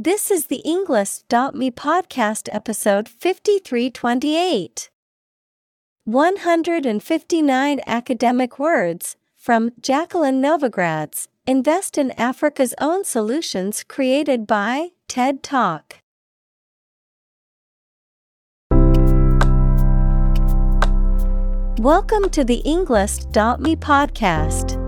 This is the Englist.me podcast episode 5328. 159 academic words from Jacqueline Novogratz Invest in Africa's Own Solutions created by TED Talk. Welcome to the Englist.me podcast.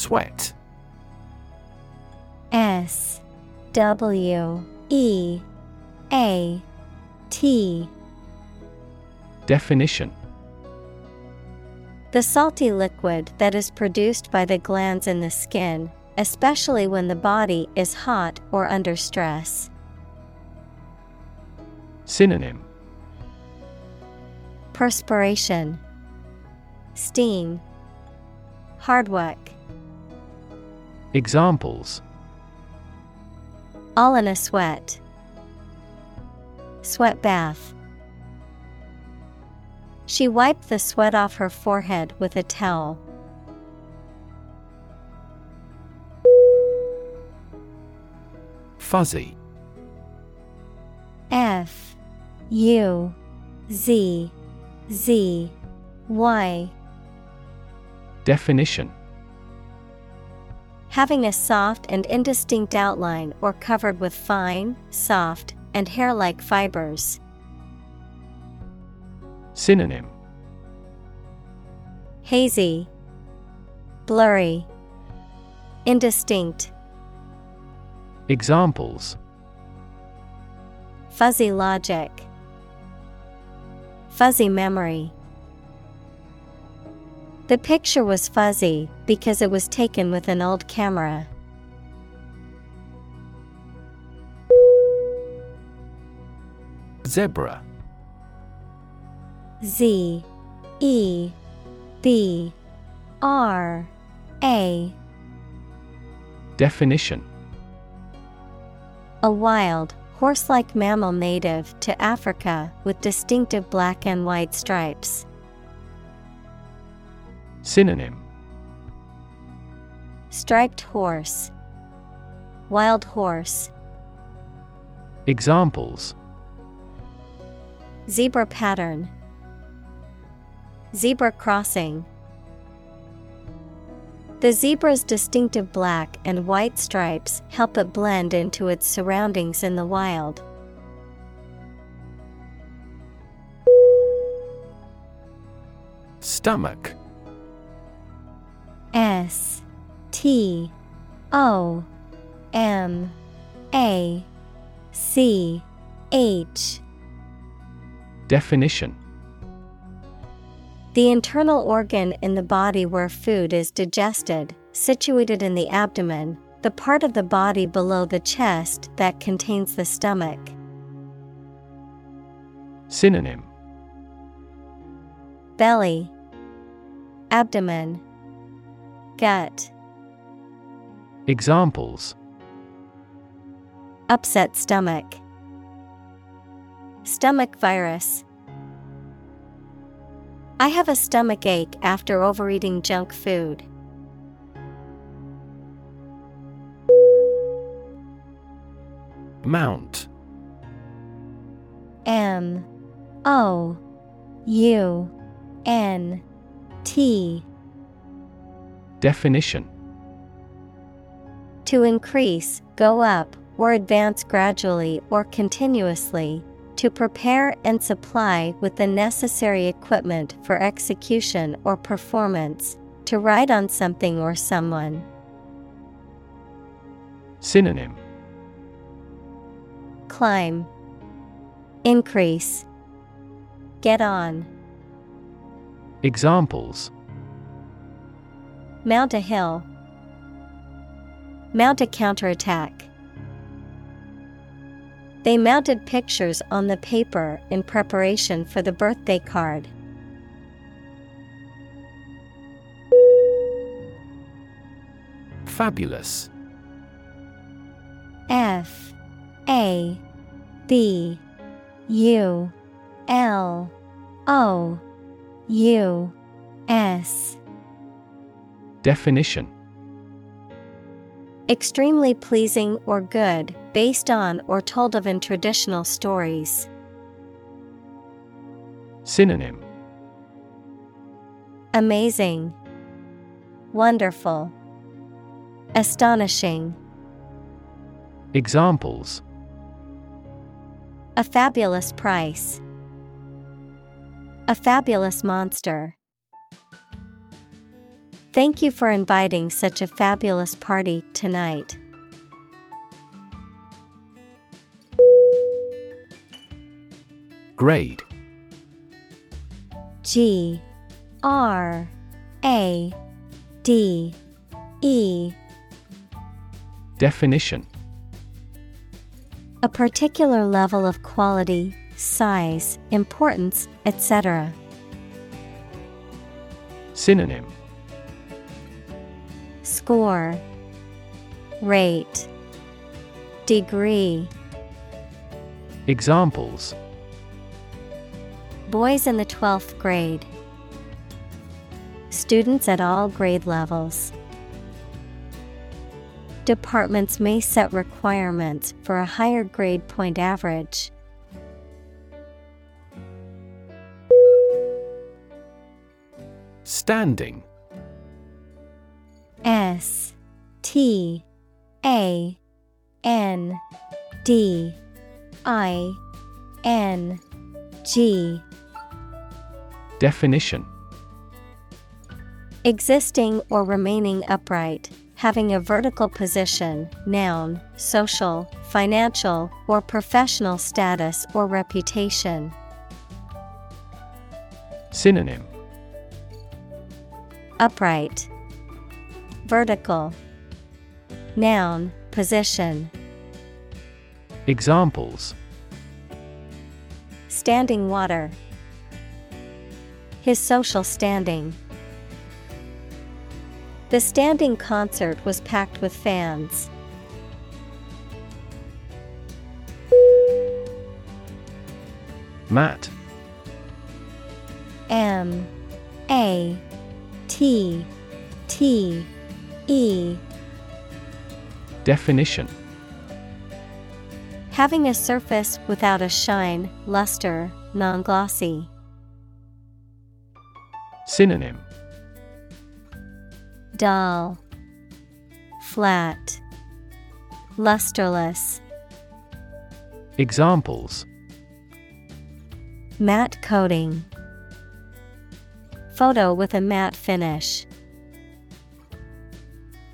Sweat. S W E A T. Definition The salty liquid that is produced by the glands in the skin, especially when the body is hot or under stress. Synonym Perspiration, Steam, Hard work. Examples All in a sweat. Sweat bath. She wiped the sweat off her forehead with a towel. Fuzzy. F U Z Z Y. Definition Having a soft and indistinct outline or covered with fine, soft, and hair like fibers. Synonym. Hazy, Blurry, Indistinct, Examples. Fuzzy logic, Fuzzy memory. The picture was fuzzy because it was taken with an old camera. Zebra. Z E B R A. Definition A wild, horse like mammal native to Africa with distinctive black and white stripes. Synonym Striped horse, Wild horse, Examples Zebra pattern, Zebra crossing. The zebra's distinctive black and white stripes help it blend into its surroundings in the wild. Stomach. S T O M A C H. Definition. The internal organ in the body where food is digested, situated in the abdomen, the part of the body below the chest that contains the stomach. Synonym. Belly, Abdomen, Gut. Examples Upset stomach. Stomach virus. I have a stomach ache after overeating junk food. Mount. M O U N T. Definition. To increase, go up, or advance gradually or continuously, to prepare and supply with the necessary equipment for execution or performance, to ride on something or someone. Synonym. Climb, Increase, Get on. Examples Mount a hill, Mount a counterattack. They mounted pictures on the paper in preparation for the birthday card. Fabulous. F. A. B. U. L. O. U. S Definition Extremely pleasing or good, based on or told of in traditional stories. Synonym Amazing, Wonderful, Astonishing. Examples A fabulous price. A fabulous monster. Thank you for inviting such a fabulous party tonight. Grade G R A D E Definition A particular level of quality, size, importance, etc. Synonym Score Rate Degree Examples Boys in the 12th grade. Students at all grade levels. Departments may set requirements for a higher grade point average. Standing S T A N D I N G. Definition. Existing or remaining upright, having a vertical position, noun, social, financial, or professional status or reputation. Synonym. Upright, Vertical, Noun, position, Examples standing water. His social standing. The standing concert was packed with fans. Matte. M A T T E Definition Having a surface without a shine, luster, non glossy. Synonym Dull, Flat, Lusterless. Examples Matte coating. Photo with a matte finish.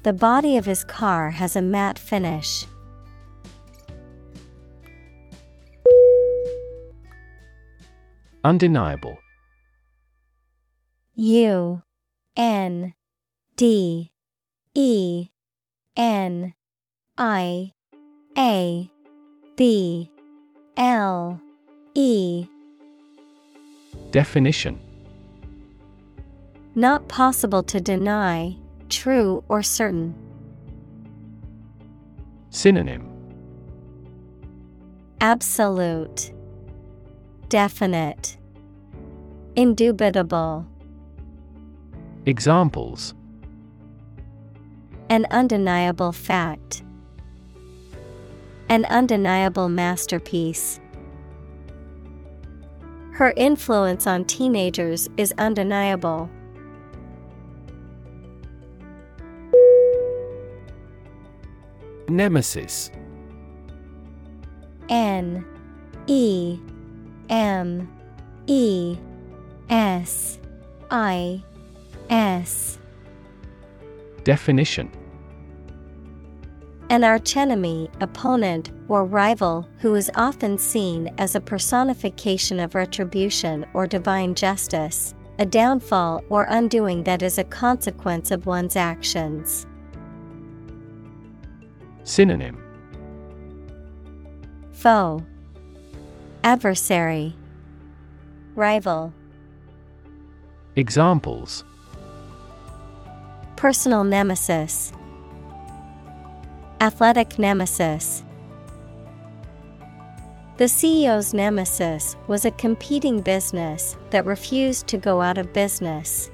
The body of his car has a matte finish. Undeniable. U N D E N I A B L E. Definition. Not possible to deny, true or certain. Synonym Absolute, Definite, Indubitable. Examples An undeniable fact. An undeniable masterpiece. Her influence on teenagers is undeniable. Nemesis. N E M E S I S. Definition. An archenemy, opponent, or rival who is often seen as a personification of retribution or divine justice, a downfall or undoing that is a consequence of one's actions. Synonym Foe, Adversary, Rival. Examples Personal nemesis, Athletic nemesis. The CEO's nemesis was a competing business that refused to go out of business.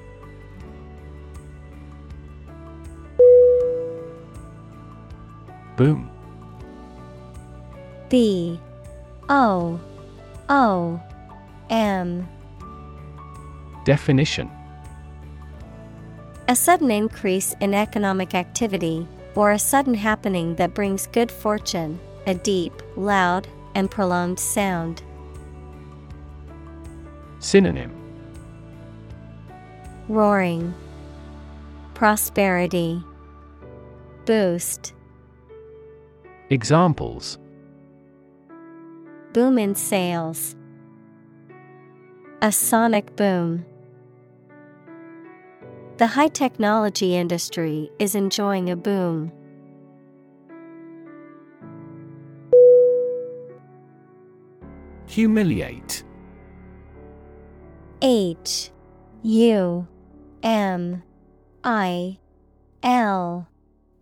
Boom. B O O M. Definition. A sudden increase in economic activity, or a sudden happening that brings good fortune, a deep, loud, and prolonged sound. Synonym. Roaring, Prosperity, Boost, Examples. Boom in sales, A sonic boom. The high technology industry is enjoying a boom. Humiliate. H. U. M. I. L.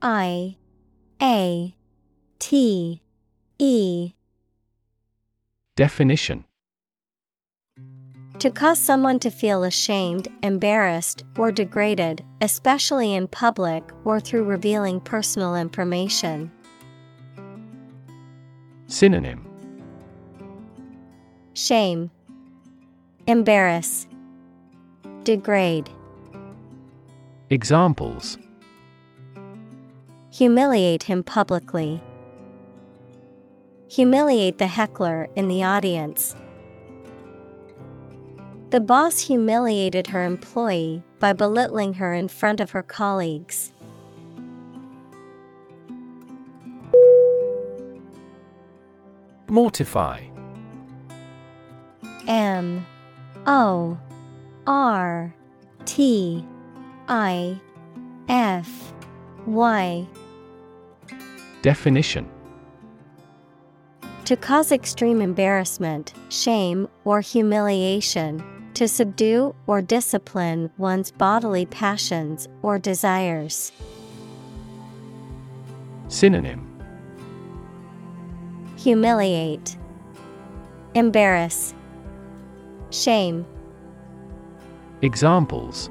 I. A T E. Definition. To cause someone to feel ashamed, embarrassed, or degraded, especially in public or through revealing personal information. Synonym. Shame, Embarrass, Degrade, Examples. Humiliate him publicly. Humiliate the heckler in the audience. The boss humiliated her employee by belittling her in front of her colleagues. Mortify M O R T I F Y Definition To cause extreme embarrassment, shame, or humiliation, to subdue or discipline one's bodily passions or desires. Synonym. Humiliate, Embarrass, Shame, Examples.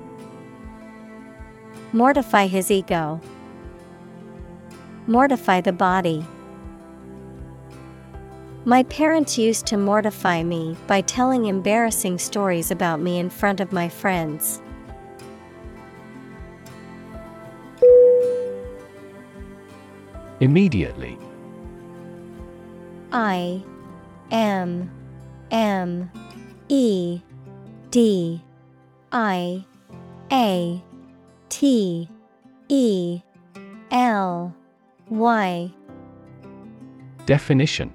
Mortify his ego, Mortify the body. My parents used to mortify me by telling embarrassing stories about me in front of my friends. Immediately. I M M E D I A T E L Y. Definition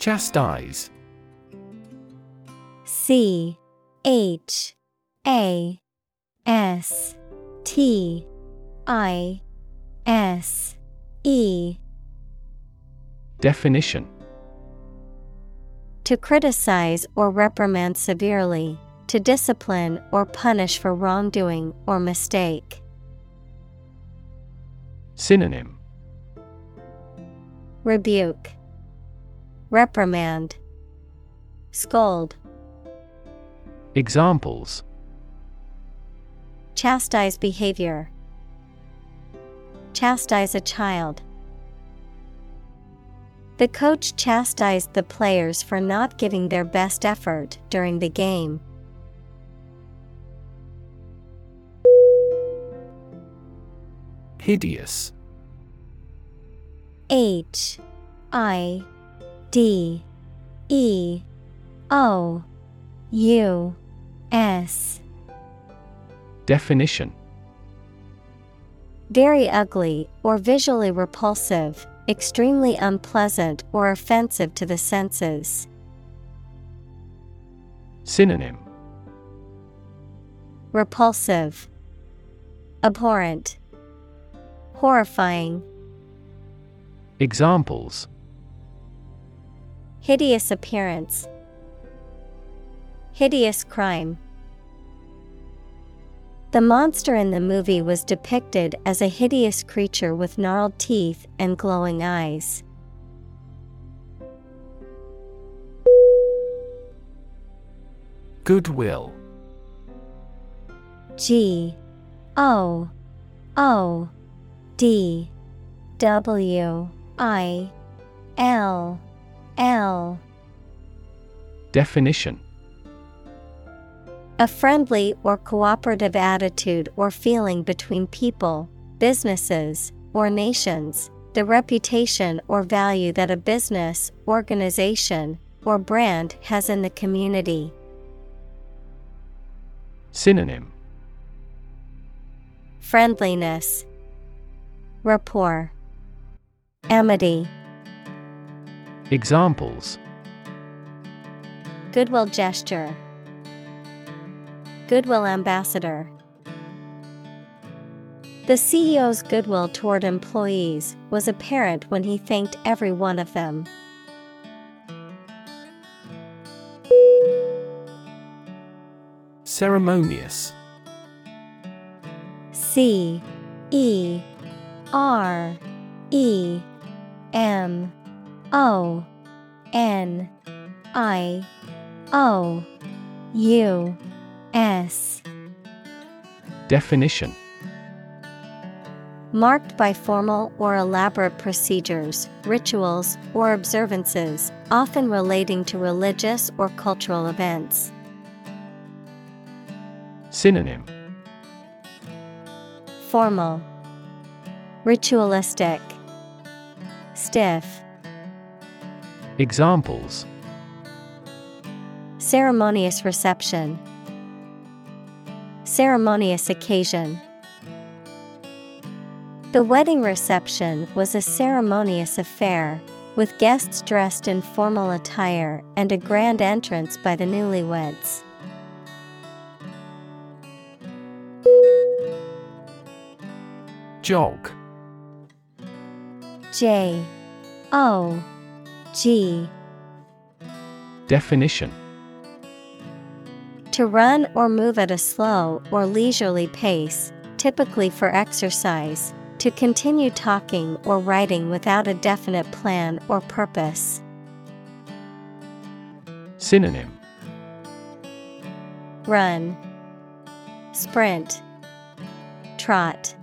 Chastise. C H A S T I S E. Definition. To criticize or reprimand severely, to discipline or punish for wrongdoing or mistake. Synonym. Rebuke, Reprimand, Scold. Examples Chastise behavior. Chastise a child. The coach chastised the players for not giving their best effort during the game. Hideous H I D E O U S. Definition. Very ugly or visually repulsive, extremely unpleasant or offensive to the senses. Synonym. Repulsive, Abhorrent, Horrifying. Examples Hideous appearance. Hideous crime. The monster in the movie was depicted as a hideous creature with gnarled teeth and glowing eyes. Goodwill G O O D W I L L. Definition. A friendly or cooperative attitude or feeling between people, businesses, or nations, the reputation or value that a business, organization, or brand has in the community. Synonym. Friendliness, Rapport, Amity, Examples Goodwill gesture, Goodwill ambassador. The CEO's goodwill toward employees was apparent when he thanked every one of them. Ceremonious C E R E M O N I O U S. Definition. Marked by formal or elaborate procedures, rituals, or observances, often relating to religious or cultural events. Synonym. Formal, Ritualistic, Stiff, Examples Ceremonious reception, Ceremonious occasion. The wedding reception was a ceremonious affair, with guests dressed in formal attire and a grand entrance by the newlyweds. Jog J O G Definition To run or move at a slow or leisurely pace, typically for exercise, to continue talking or writing without a definite plan or purpose. Synonym Run, Sprint, Trot.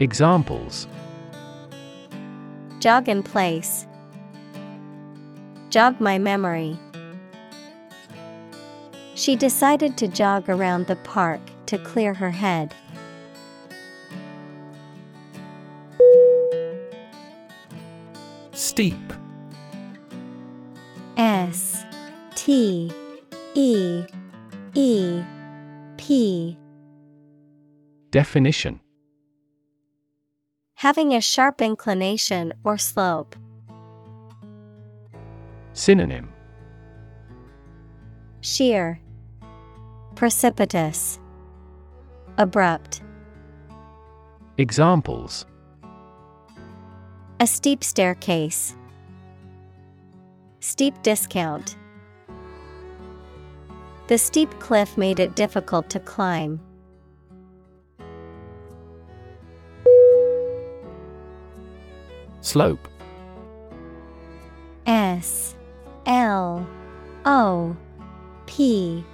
Examples Jog in place. Jog my memory. She decided to jog around the park to clear her head. Steep S T E E P Definition Having a sharp inclination or slope. Synonym Sheer, Precipitous, Abrupt. Examples A steep staircase. Steep discount. The steep cliff made it difficult to climb. Slope. S L O P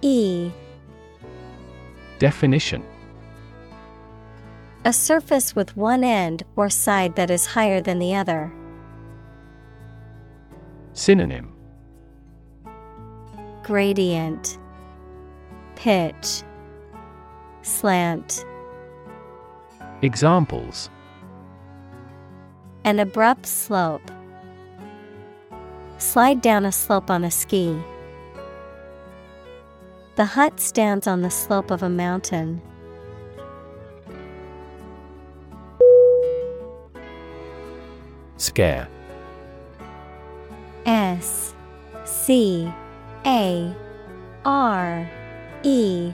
E. Definition. A surface with one end or side that is higher than the other. Synonym. Gradient. Pitch. Slant. Examples. An abrupt slope. Slide down a slope on a ski. The hut stands on the slope of a mountain. Scare. S C A R E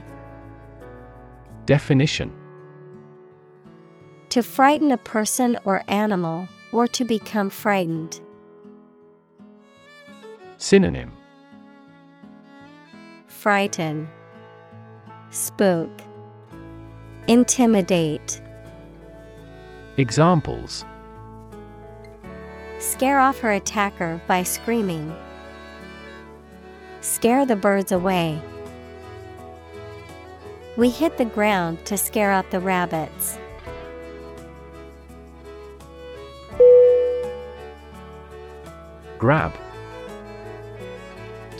Definition To frighten a person or animal, or to become frightened. Synonym Frighten, Spook, Intimidate. Examples Scare off her attacker by screaming. Scare the birds away. We hit the ground to scare out the rabbits. Grab.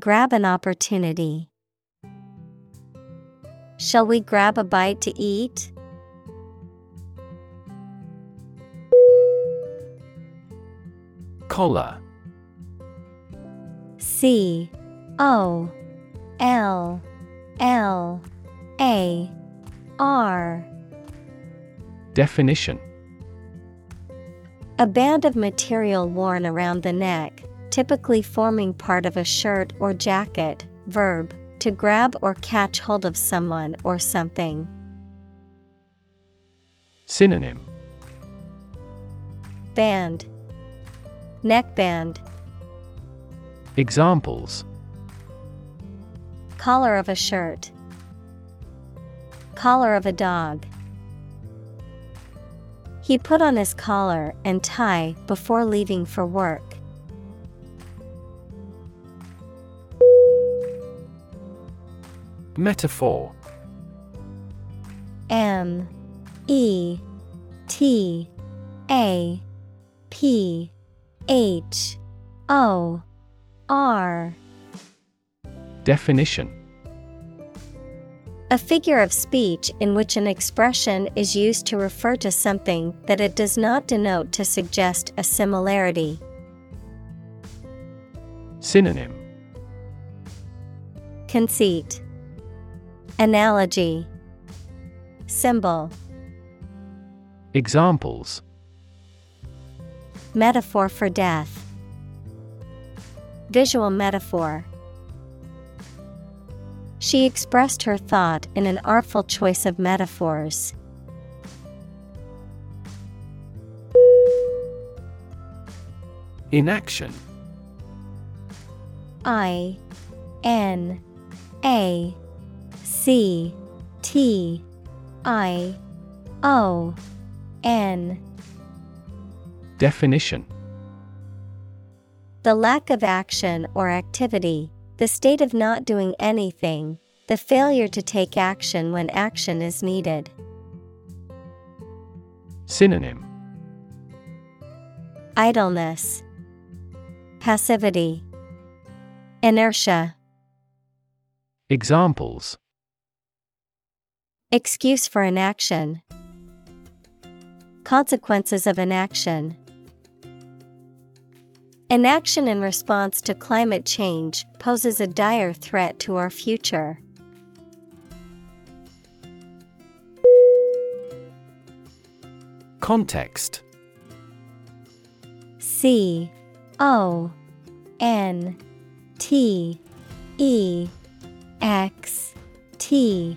Grab an opportunity. Shall we grab a bite to eat? Collar. C O L L A R. Definition A band of material worn around the neck, typically forming part of a shirt or jacket. Verb to grab or catch hold of someone or something. Synonym Band, Neckband, Examples collar of a shirt, collar of a dog. He put on his collar and tie before leaving for work. Metaphor. M E T A P H O R. Definition. A figure of speech in which an expression is used to refer to something that it does not denote to suggest a similarity. Synonym. Conceit, Analogy, Symbol, Examples. Metaphor for death, Visual metaphor. She expressed her thought in an artful choice of metaphors. Inaction. I N A C T I O N. Definition. The lack of action or activity, the state of not doing anything, the failure to take action when action is needed. Synonym. Idleness, Passivity, Inertia. Examples Excuse for inaction. Consequences of inaction. Inaction in response to climate change poses a dire threat to our future. Context C O N T E X T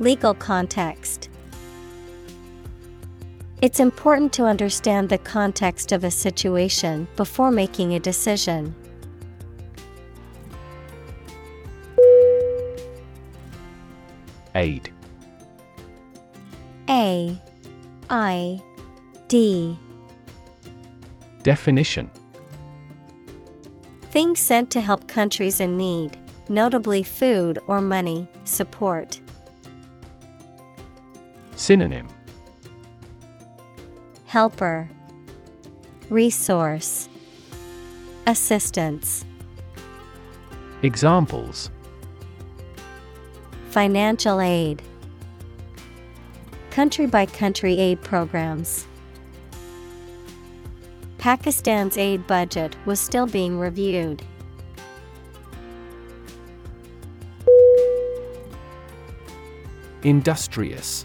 Legal context It's important to understand the context of a situation before making a decision. Aid A I D Definition Things sent to help countries in need, notably food or money, support. Synonym. Helper. Resource. Assistance. Examples. Financial aid. Country by country aid programs. Pakistan's aid budget was still being reviewed. Industrious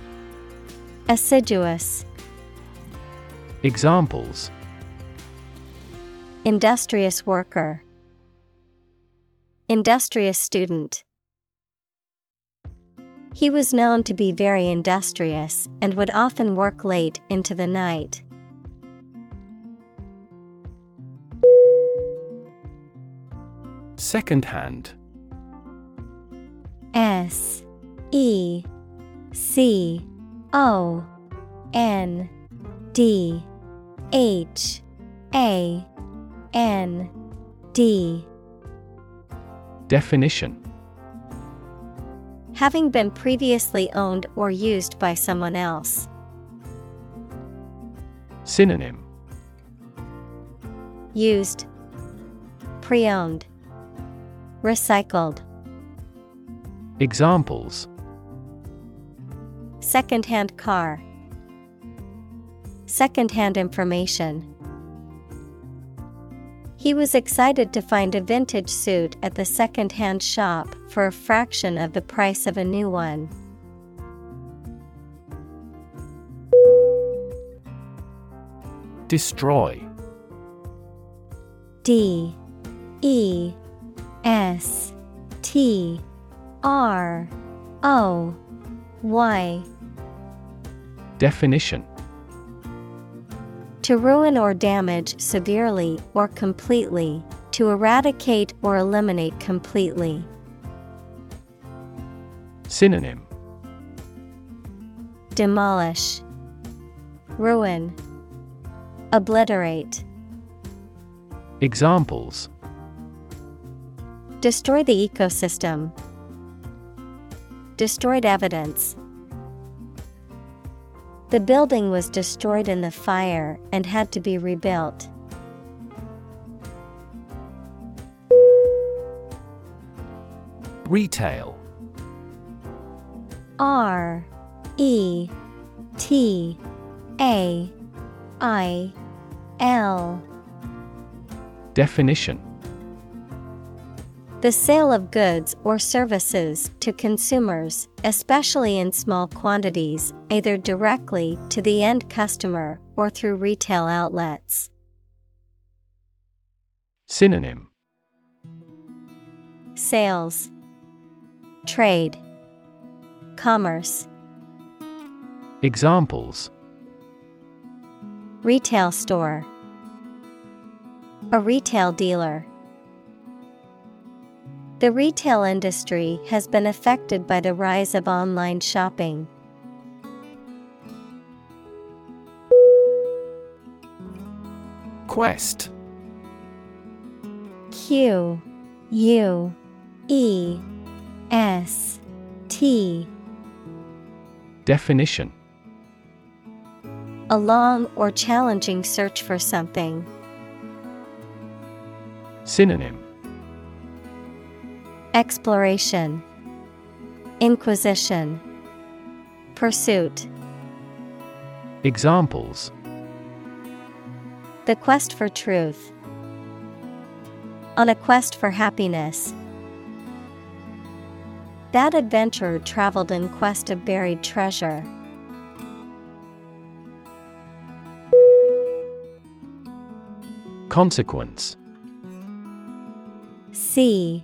Assiduous, Examples Industrious worker, Industrious student. He was known to be very industrious and would often work late into the night. Second hand S E C O N D H A N D. Definition. Having been previously owned or used by someone else. Synonym. Used, Pre owned, Recycled. Examples Second-hand car. Second-hand information. He was excited to find a vintage suit at the second-hand shop for a fraction of the price of a new one. Destroy D E S T R O Y Definition To ruin or damage severely or completely, to eradicate or eliminate completely. Synonym Demolish, Ruin, Obliterate. Examples Destroy the ecosystem. Destroyed evidence. The building was destroyed in the fire and had to be rebuilt. Retail R E T A I L Definition The sale of goods or services to consumers, especially in small quantities, either directly to the end customer or through retail outlets. Synonym Sales, Trade, Commerce, Examples Retail store. A retail dealer. The retail industry has been affected by the rise of online shopping. Quest Q U E S T Definition A long or challenging search for something. Synonym Exploration Inquisition Pursuit Examples The quest for truth. On a quest for happiness. That adventurer traveled in quest of buried treasure. Consequence C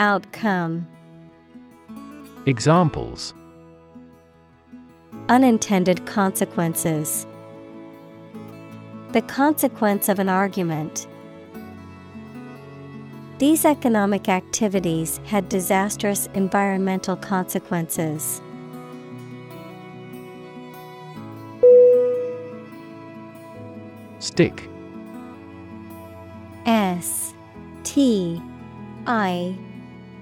Outcome Examples Unintended consequences. The consequence of an argument. These economic activities had disastrous environmental consequences. Stick S T I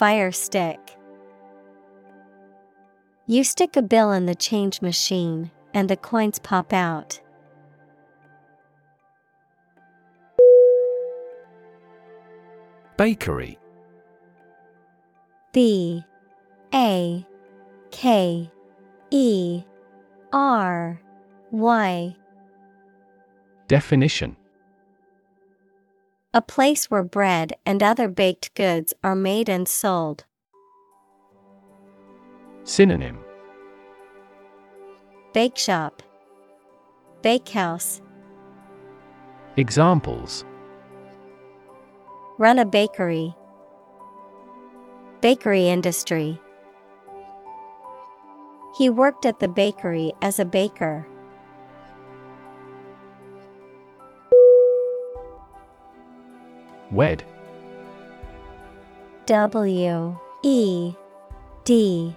Fire stick. You stick a bill in the change machine, and the coins pop out. Bakery B A K E R Y. Definition A place where bread and other baked goods are made and sold. Synonym Bake shop, bakehouse, Examples run a bakery. Bakery industry. He worked at the bakery as a baker. Wed W E D.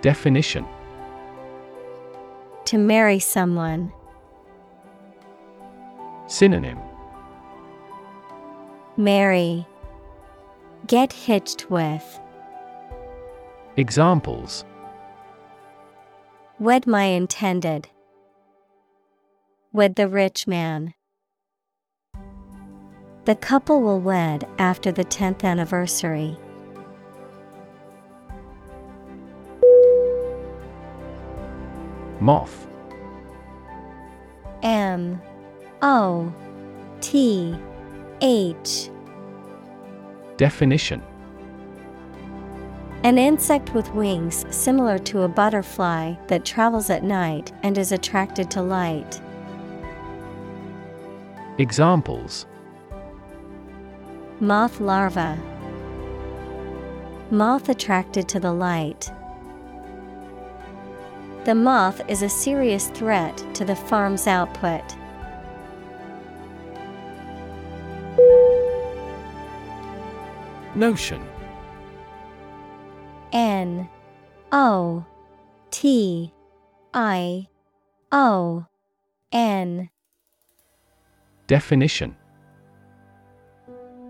Definition To marry someone. Synonym Marry. Get hitched with. Examples Wed my intended. Wed the rich man. The couple will wed after the 10th anniversary. Moth. M. O. T. H. Definition. An insect with wings similar to a butterfly that travels at night and is attracted to light. Examples Moth larva. Moth attracted to the light. The moth is a serious threat to the farm's output. Notion N O T I O N Definition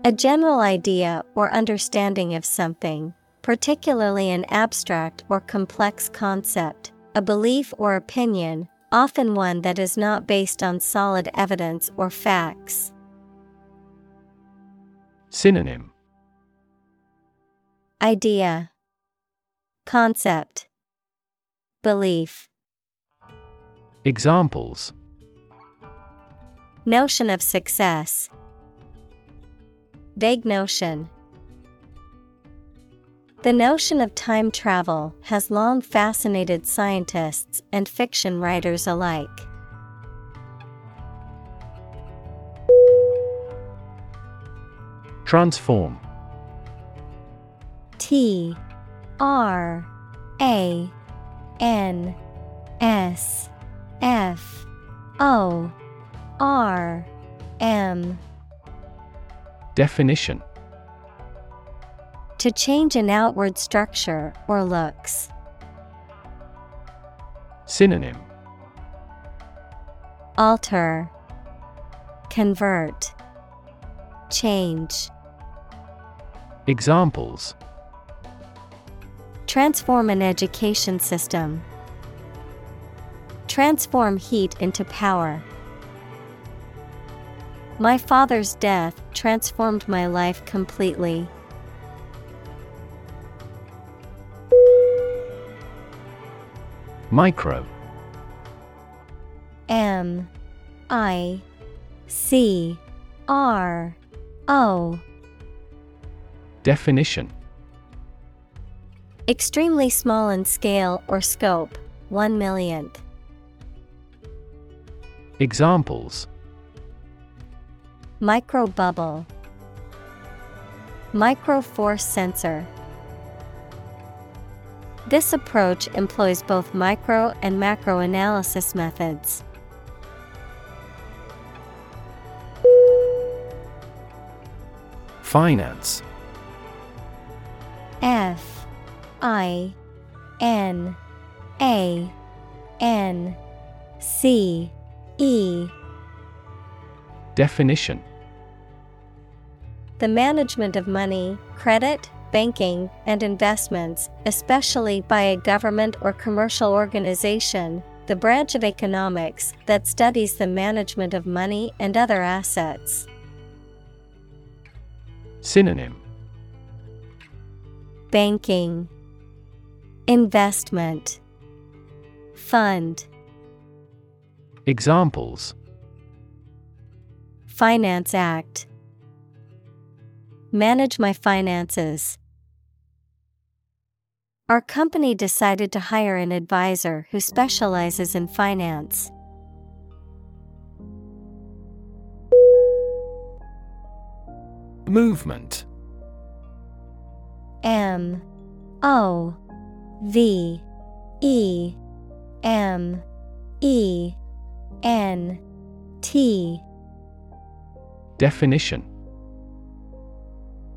A general idea or understanding of something, particularly an abstract or complex concept, a belief or opinion, often one that is not based on solid evidence or facts. Synonym. Idea. Concept. Belief. Examples. Notion of success Vague notion. The notion of time travel has long fascinated scientists and fiction writers alike. Transform. T R A N S F O R M Definition To change an outward structure or looks. Synonym Alter Convert Change Examples Transform an education system. Transform heat into power. My father's death transformed my life completely. Micro M I C R O Definition Extremely small in scale or scope, one millionth. Examples Micro bubble, Micro force sensor. This approach employs both micro and macro analysis methods. Finance F I N A N C E Definition The management of money, credit, banking, and investments, especially by a government or commercial organization, the branch of economics that studies the management of money and other assets. Synonym. Banking. Investment. Fund. Examples. Finance Act Manage my finances. Our company decided to hire an advisor who specializes in finance. Movement M O V E M E N T Definition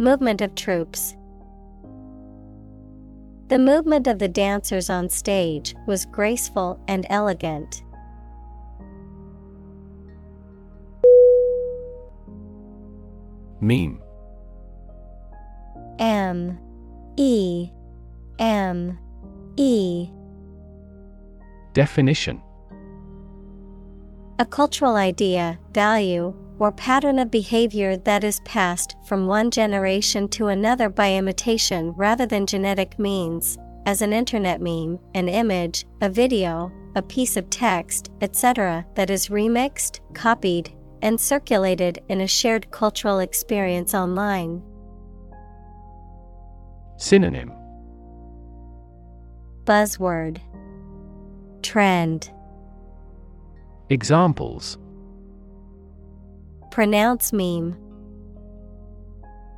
Movement of troops. The movement of the dancers on stage was graceful and elegant. Meme M. E. M. E. Definition A cultural idea, value, or pattern of behavior that is passed from one generation to another by imitation rather than genetic means, as an internet meme, an image, a video, a piece of text, etc., that is remixed, copied, and circulated in a shared cultural experience online. Synonym Buzzword Trend Examples Pronounce meme.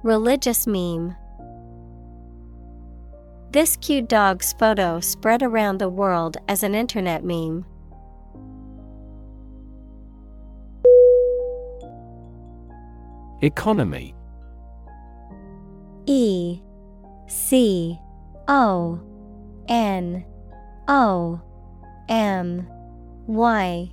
Religious meme. This cute dog's photo spread around the world as an internet meme. Economy E C O N O M Y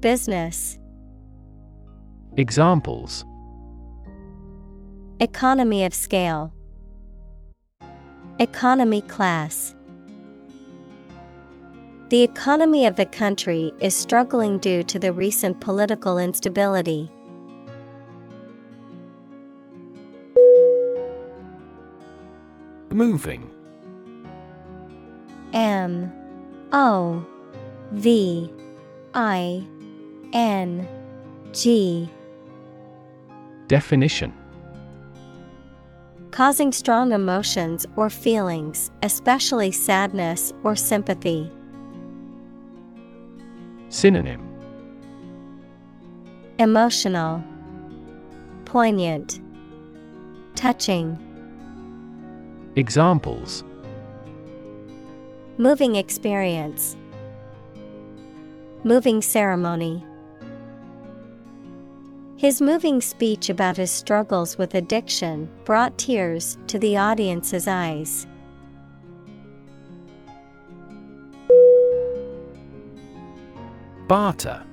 Business. Examples Economy of scale, Economy class. The economy of the country is struggling due to the recent political instability. Moving M O V I N G. Definition. Causing strong emotions or feelings, especially sadness or sympathy. Synonym. Emotional, Poignant, Touching. Examples. Moving experience, Moving ceremony. His moving speech about his struggles with addiction brought tears to the audience's eyes. Barter.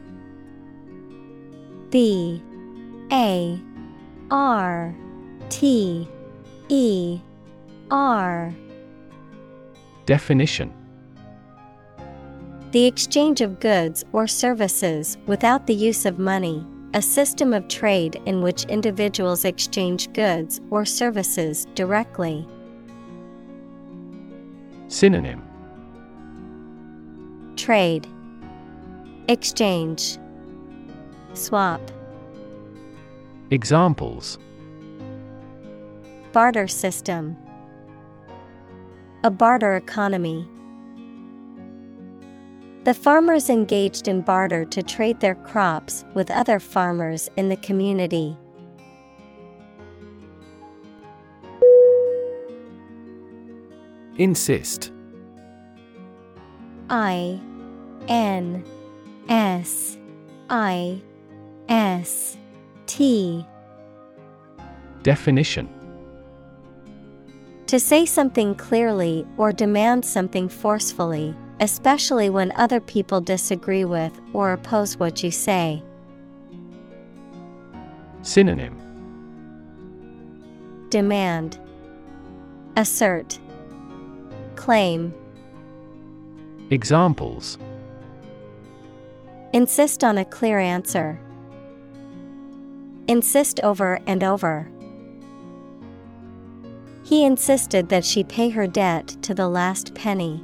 B A R T E R. Definition. The exchange of goods or services without the use of money, a system of trade in which individuals exchange goods or services directly. Synonym. Trade. Exchange. Swap. Examples. Barter system. A barter economy. The farmers engaged in barter to trade their crops with other farmers in the community. Insist. I N S I S T. Definition. To say something clearly or demand something forcefully, especially when other people disagree with or oppose what you say. Synonym Demand Assert Claim Examples Insist on a clear answer. Insist over and over. He insisted that she pay her debt to the last penny.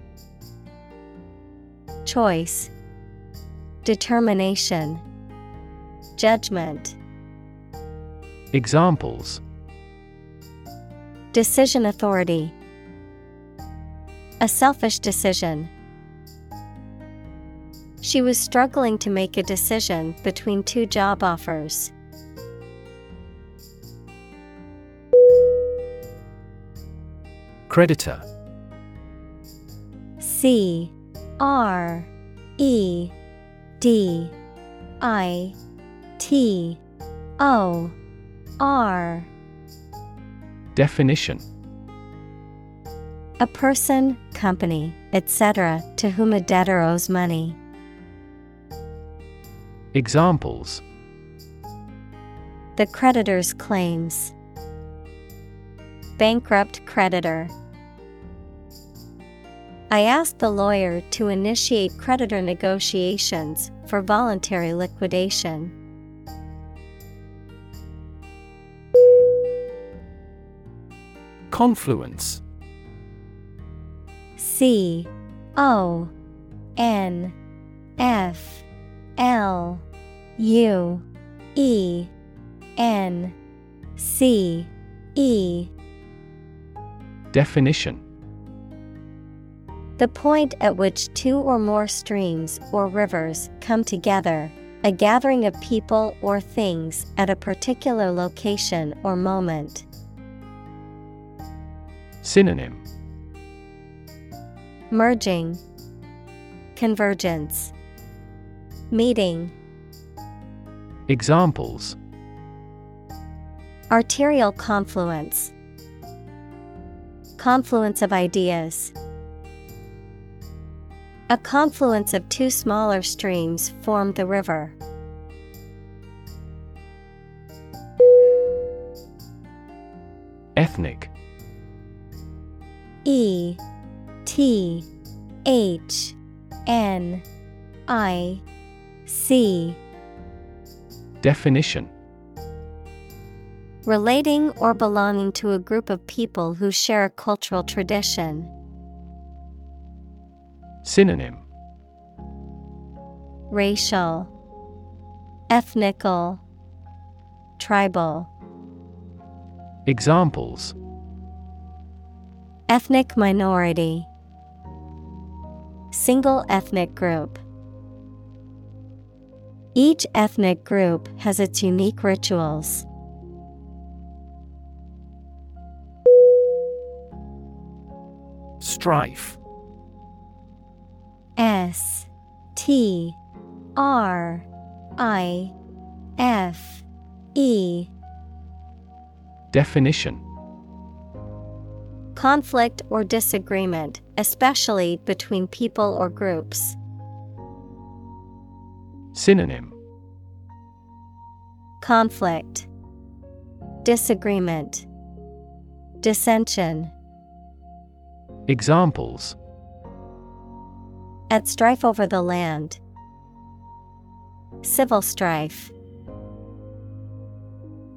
Choice. Determination. Judgment. Examples. Decision authority. A selfish decision. She was struggling to make a decision between two job offers. Creditor. C R E D I T O R. Definition A person, company, etc., to whom a debtor owes money. Examples The creditor's claims. Bankrupt creditor. I asked the lawyer to initiate creditor negotiations for voluntary liquidation. Confluence. C O N F L U E N C E. Definition The point at which two or more streams or rivers come together, a gathering of people or things at a particular location or moment. Synonym. Merging, Convergence, Meeting, Examples. Arterial confluence, Confluence of ideas. A confluence of two smaller streams formed the river. Ethnic E T H N I C Definition Relating or belonging to a group of people who share a cultural tradition. Synonym Racial, Ethnical, Tribal. Examples Ethnic minority, Single ethnic group. Each ethnic group has its unique rituals. Strife S T R I F E. Definition. Conflict or disagreement, especially between people or groups. Synonym. Conflict, Disagreement, Dissension. Examples At strife over the land. Civil strife.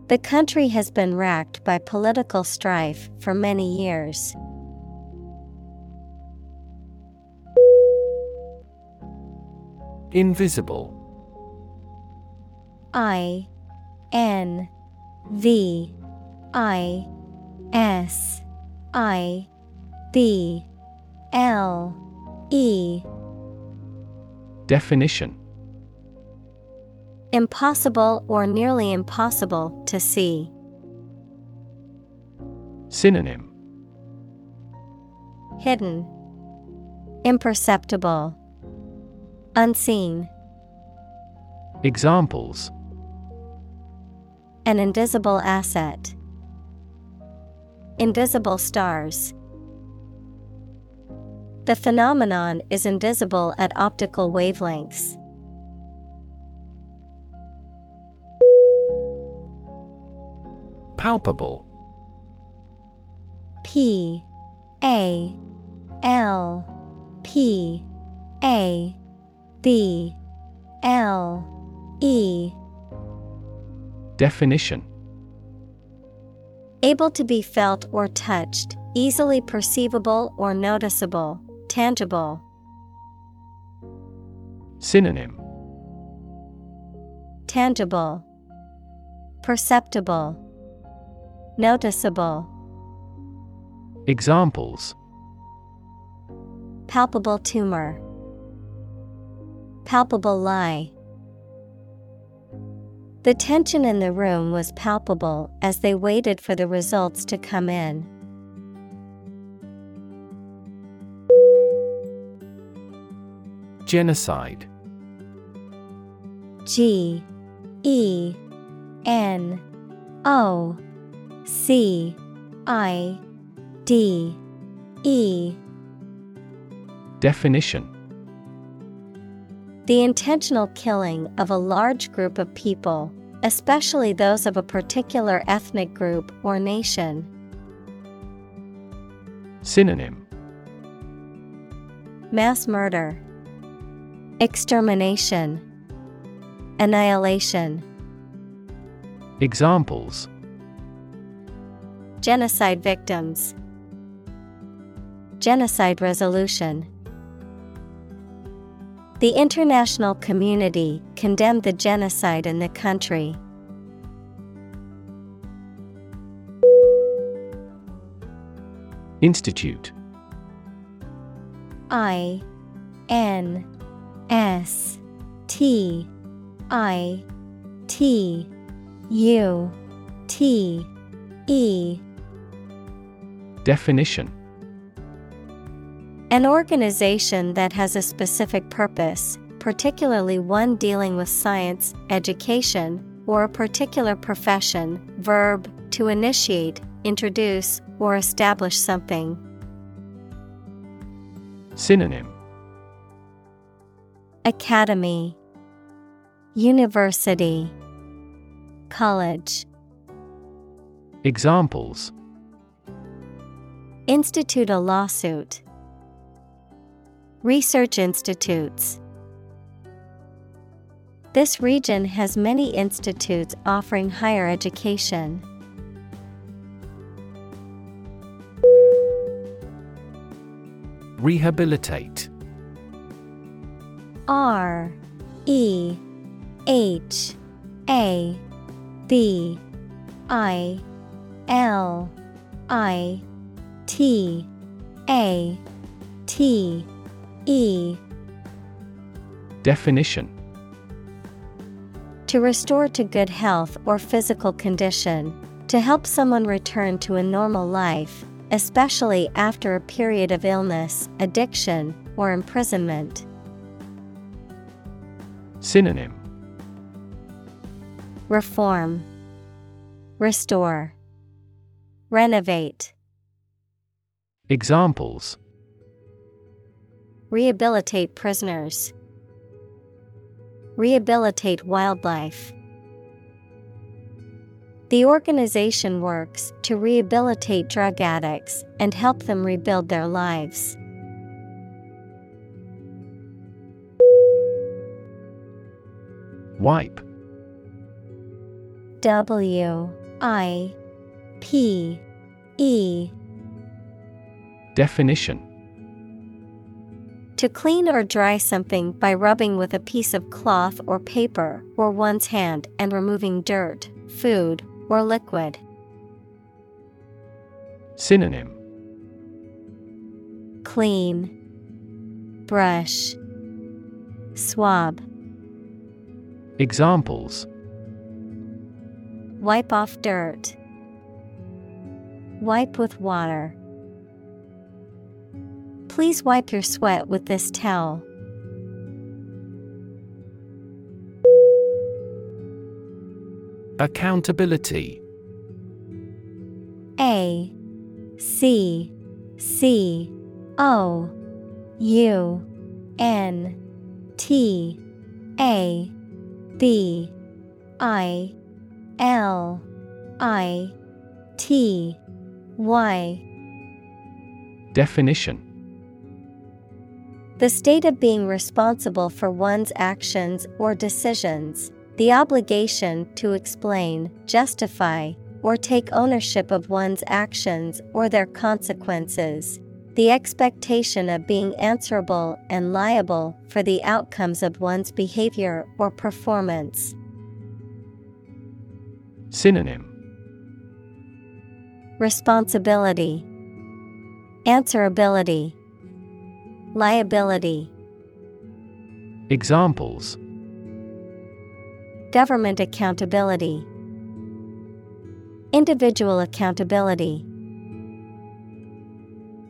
The country has been racked by political strife for many years. Invisible I N V I S I B L E Definition Impossible or nearly impossible to see. Synonym Hidden, Imperceptible, Unseen. Examples An invisible asset. Invisible stars. The phenomenon is invisible at optical wavelengths. Palpable. P A L P A B L E. Definition. Able to be felt or touched, easily perceivable or noticeable, tangible. Synonym Tangible, Perceptible, Noticeable. Examples Palpable tumor, Palpable lie. The tension in the room was palpable as they waited for the results to come in. Genocide. G E N O C I D E. Definition. The intentional killing of a large group of people, especially those of a particular ethnic group or nation. Synonym. Mass murder, Extermination, Annihilation. Examples Genocide victims, Genocide resolution. The international community condemned the genocide in the country. Institute I N S T I T U T E Definition An organization that has a specific purpose, particularly one dealing with science, education, or a particular profession. Verb to initiate, introduce, or establish something. Synonym Academy, University, College. Examples Institute a lawsuit. Research institutes. This region has many institutes offering higher education. Rehabilitate R E H A B I L I T A T E Definition To restore to good health or physical condition, to help someone return to a normal life, especially after a period of illness, addiction, or imprisonment. Synonym. Reform, Restore, Renovate, Examples. Rehabilitate prisoners, Rehabilitate wildlife. The organization works to rehabilitate drug addicts and help them rebuild their lives. Wipe. W I P E. Definition. To clean or dry something by rubbing with a piece of cloth or paper or one's hand and removing dirt, food, or liquid. Synonym. Clean, brush, swab. Examples Wipe off dirt. Wipe with water. Please wipe your sweat with this towel. Accountability A C C O U N T A B I L I T Y. Definition. The state of being responsible for one's actions or decisions, the obligation to explain, justify, or take ownership of one's actions or their consequences, the expectation of being answerable and liable for the outcomes of one's behavior or performance. Synonym Responsibility, Answerability, Liability. Examples Government accountability, Individual accountability.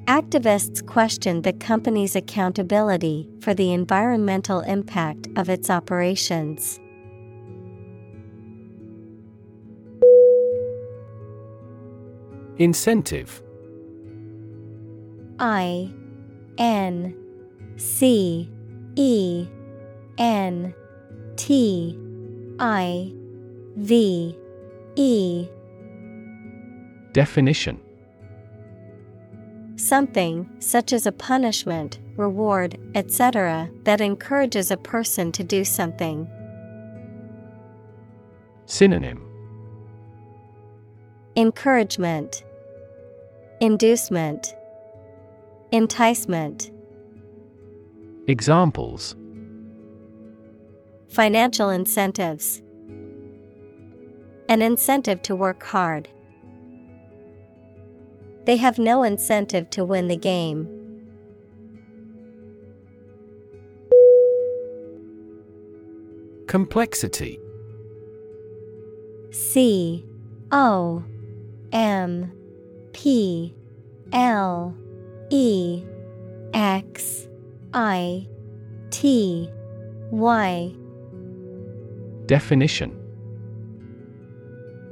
Activists questioned the company's accountability for the environmental impact of its operations. Incentive. I N C E N T I V E. Definition. Something, such as a punishment, reward, etc., that encourages a person to do something. Synonym Encouragement, Inducement, Enticement. Examples Financial incentives, An incentive to work hard. They have no incentive to win the game. Complexity. C O M P L E X I T Y. Definition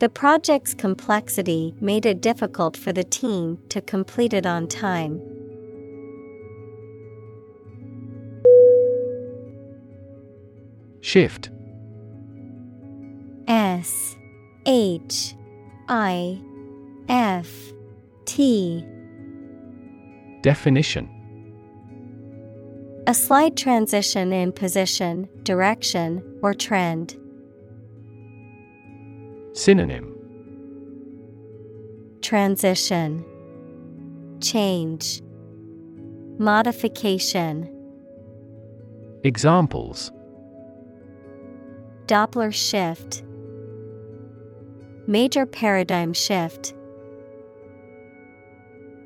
The project's complexity made it difficult for the team to complete it on time. Shift S H I F T Definition A slight transition in position, direction, or trend. Synonym. Transition. Change. Modification. Examples. Doppler shift. Major paradigm shift.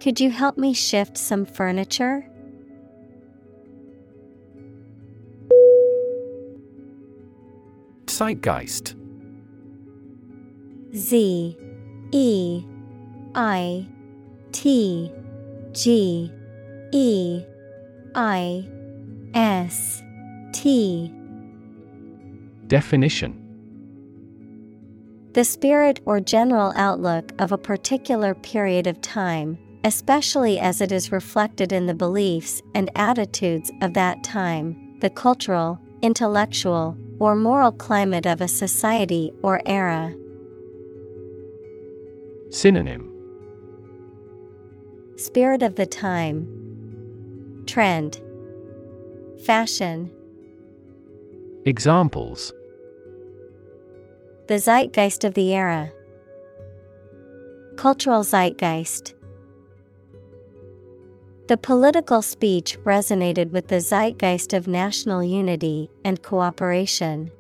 Could you help me shift some furniture? Zeitgeist Z E I T G E I S T Definition The spirit or general outlook of a particular period of time, especially as it is reflected in the beliefs and attitudes of that time, the cultural, intellectual, or moral climate of a society or era. Synonym Spirit of the time, Trend, Fashion. Examples The zeitgeist of the era. Cultural zeitgeist. The political speech resonated with the zeitgeist of national unity and cooperation.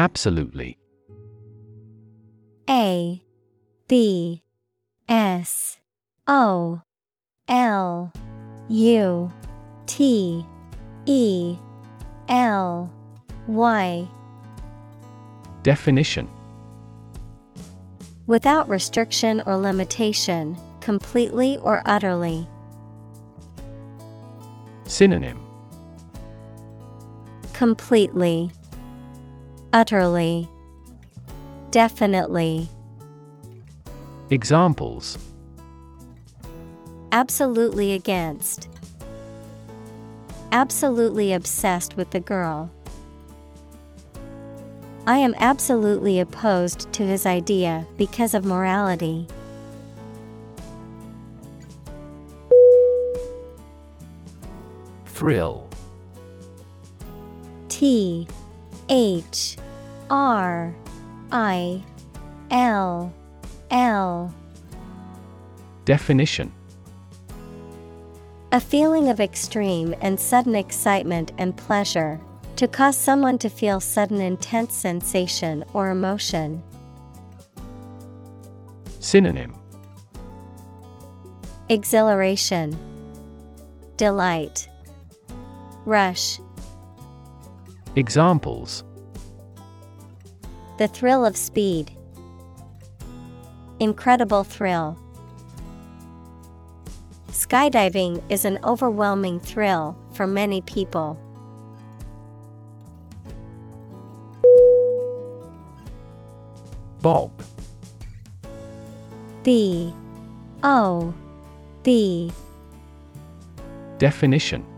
Absolutely. A B S O L U T E L Y. Definition. Without restriction or limitation, completely or utterly. Synonym. Completely, utterly, definitely. Examples Absolutely against. Absolutely obsessed with the girl. I am absolutely opposed to his idea because of morality. Thrill T H R I L L Definition A feeling of extreme and sudden excitement and pleasure. To cause someone to feel sudden intense sensation or emotion. Synonym Exhilaration, Delight, Rush. Examples The thrill of speed. Incredible thrill. Skydiving is an overwhelming thrill for many people. Bob B O B Definition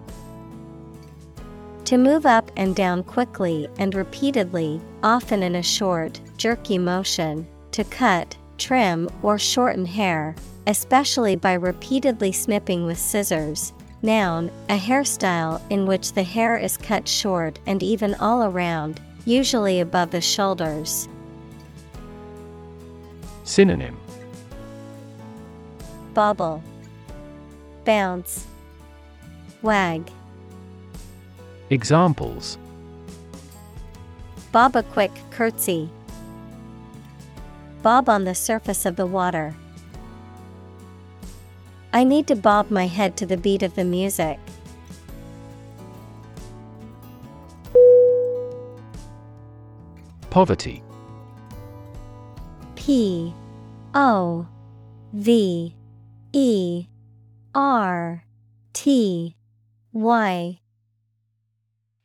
To move up and down quickly and repeatedly, often in a short, jerky motion, to cut, trim, or shorten hair, especially by repeatedly snipping with scissors. Noun, a hairstyle in which the hair is cut short and even all around, usually above the shoulders. Synonym Bobble, Bounce, Wag. Examples Bob a quick curtsy. Bob on the surface of the water. I need to bob my head to the beat of the music. Poverty P O V E R T Y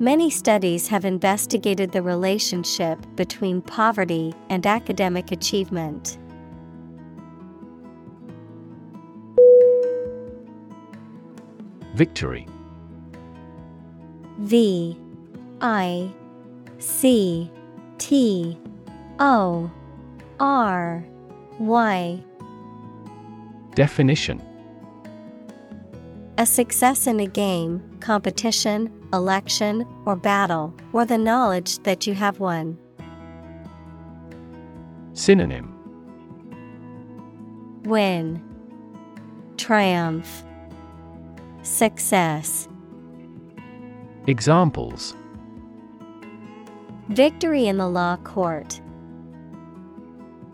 Many studies have investigated the relationship between poverty and academic achievement. Victory. V I C T O R Y. Definition. A success in a game, competition, election, or battle, or the knowledge that you have won. Synonym Win, Triumph, Success. Examples Victory in the law court.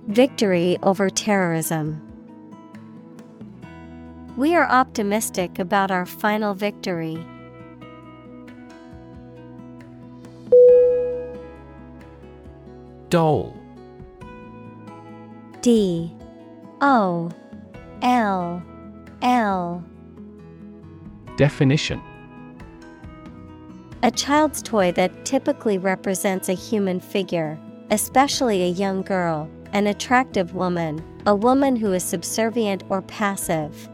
Victory over terrorism. We are optimistic about our final victory. Dole D O L L. Definition. A child's toy that typically represents a human figure, especially a young girl, an attractive woman, a woman who is subservient or passive.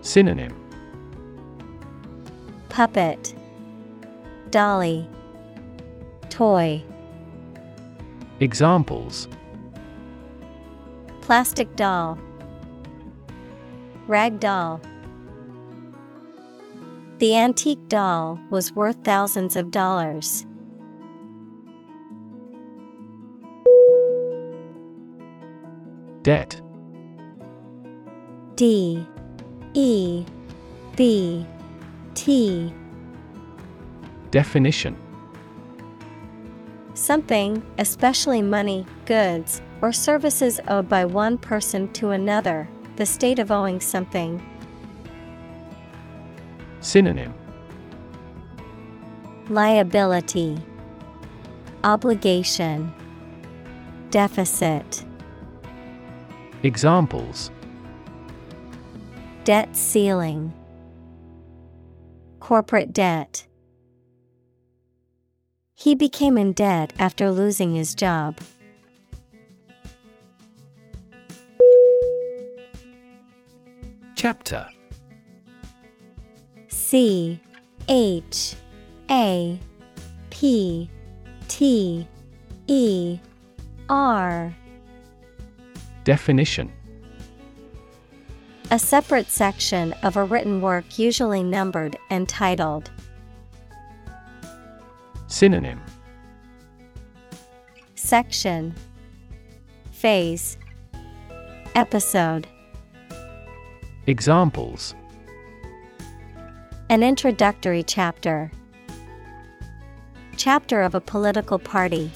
Synonym. Puppet. Dolly Toy. Examples. Plastic doll. Rag doll. The antique doll was worth thousands of dollars. Debt. D. E. B. T. Definition Something, especially money, goods, or services owed by one person to another, the state of owing something. Synonym. Liability, Obligation, Deficit, Examples. Debt ceiling, Corporate debt. He became in debt after losing his job. Chapter C H A P T E R Definition A separate section of a written work usually numbered and titled. Synonym Section Phase Episode Examples An introductory chapter. Chapter of a political party.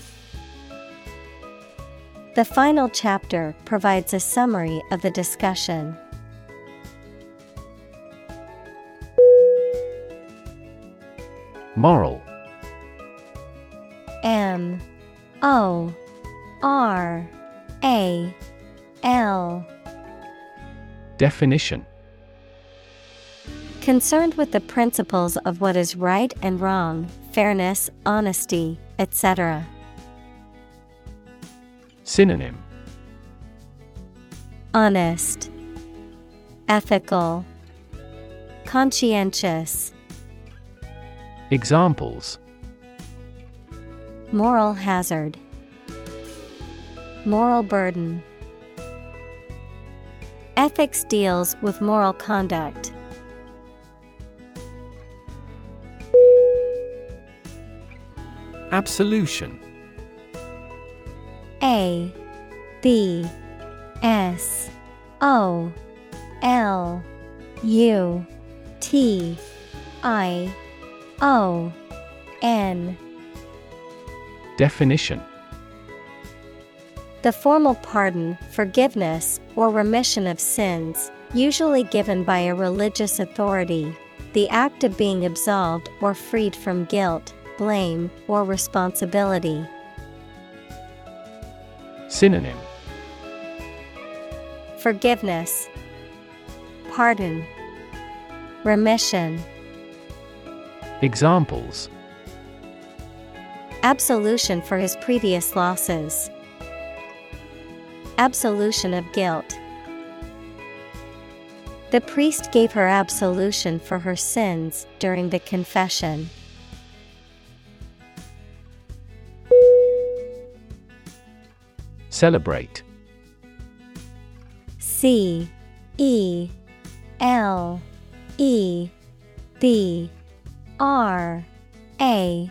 The final chapter provides a summary of the discussion. Moral M O R A L. Definition. Concerned with the principles of what is right and wrong, fairness, honesty, etc. Synonym. Honest, Ethical, Conscientious, Examples Moral hazard, Moral burden. Ethics deals with moral conduct. Absolution A B S O L U T I O N Definition. The formal pardon, forgiveness, or remission of sins, usually given by a religious authority, the act of being absolved or freed from guilt, blame, or responsibility. Synonym. Forgiveness, Pardon, Remission. Examples Absolution for his previous losses. Absolution of guilt. The priest gave her absolution for her sins during the confession. Celebrate C E L E B R A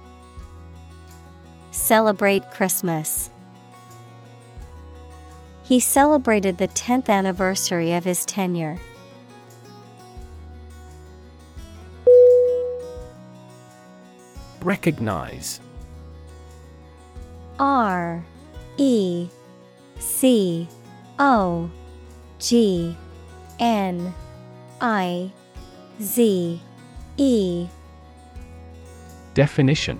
Celebrate Christmas. He celebrated the 10th anniversary of his tenure. Recognize R E C O G N I Z E Definition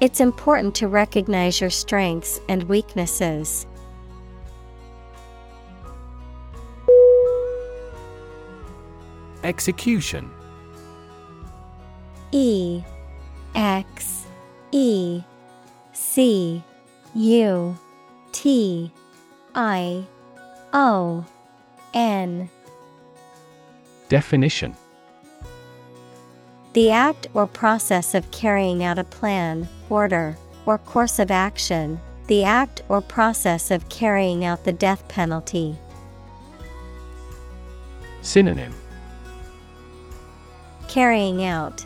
It's important to recognize your strengths and weaknesses. Execution. E X E C U T I O N. Definition. The act or process of carrying out a plan, order, or course of action, the act or process of carrying out the death penalty. Synonym Carrying out,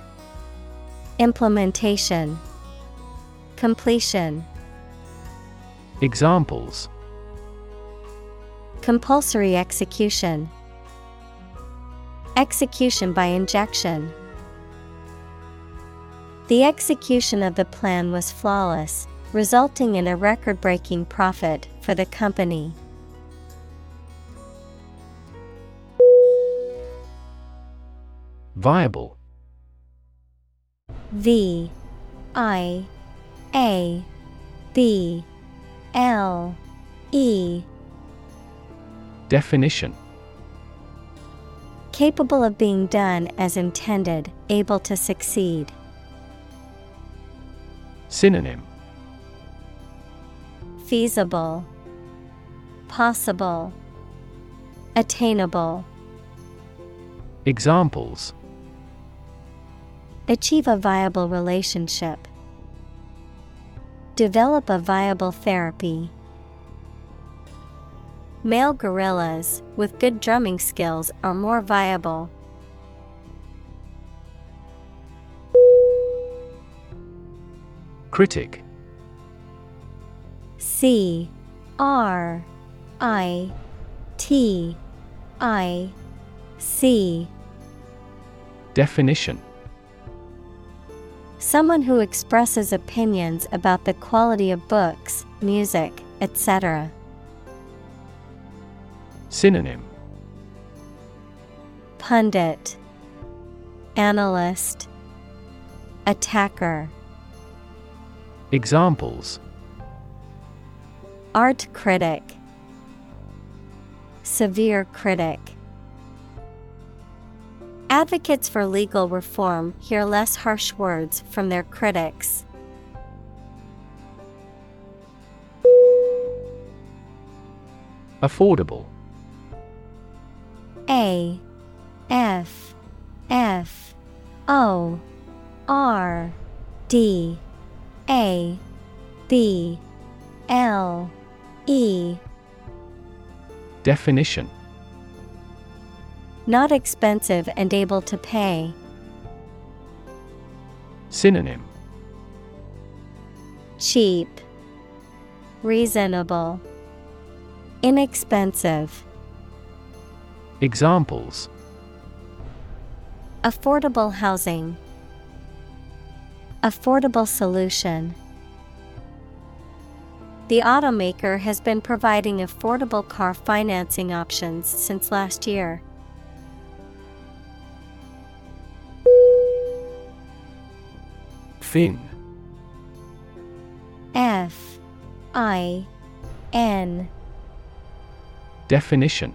Implementation, Completion. Examples Compulsory execution. Execution by injection. The execution of the plan was flawless, resulting in a record breaking profit for the company. Viable. V I A B L E Definition Capable of being done as intended, able to succeed. Synonym Feasible, Possible, Attainable. Examples Achieve a viable relationship. Develop a viable therapy. Male gorillas with good drumming skills are more viable. Critic. C R I T I C. Definition. Someone who expresses opinions about the quality of books, music, etc. Synonym. Pundit Analyst Attacker Examples. Art critic. Severe critic. Advocates for legal reform hear less harsh words from their critics. Affordable. A. F. F. O. R. D A B L E Definition Not expensive and able to pay. Synonym Cheap, Reasonable, Inexpensive. Examples Affordable housing. Affordable solution. The automaker has been providing affordable car financing options since last year. Fin. F. I. N. Definition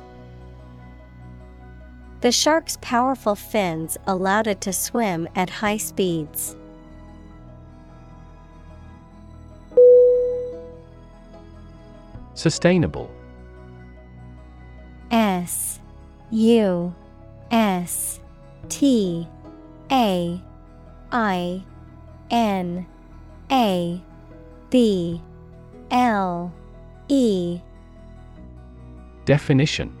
The shark's powerful fins allowed it to swim at high speeds. Sustainable. S U S T A I N A B L E. Definition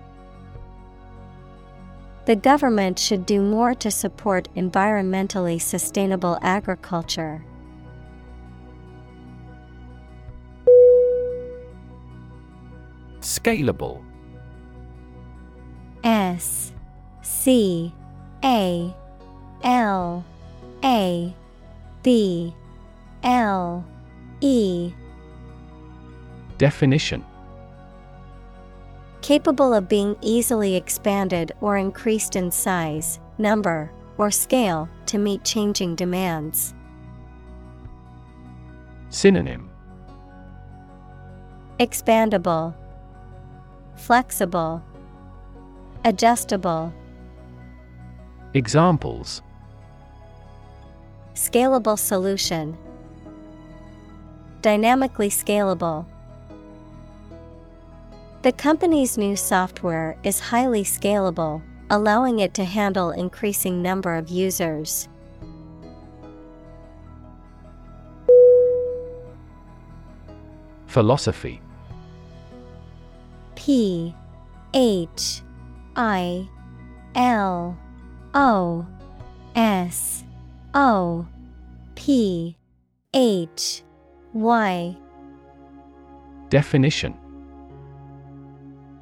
The government should do more to support environmentally sustainable agriculture. Scalable. S C A L A B L E. Definition Capable of being easily expanded or increased in size, number, or scale to meet changing demands. Synonym Expandable, Flexible, Adjustable. Examples Scalable solution. Dynamically scalable. The company's new software is highly scalable, allowing it to handle increasing number of users. Philosophy. P H I L O S O P H Y. Definition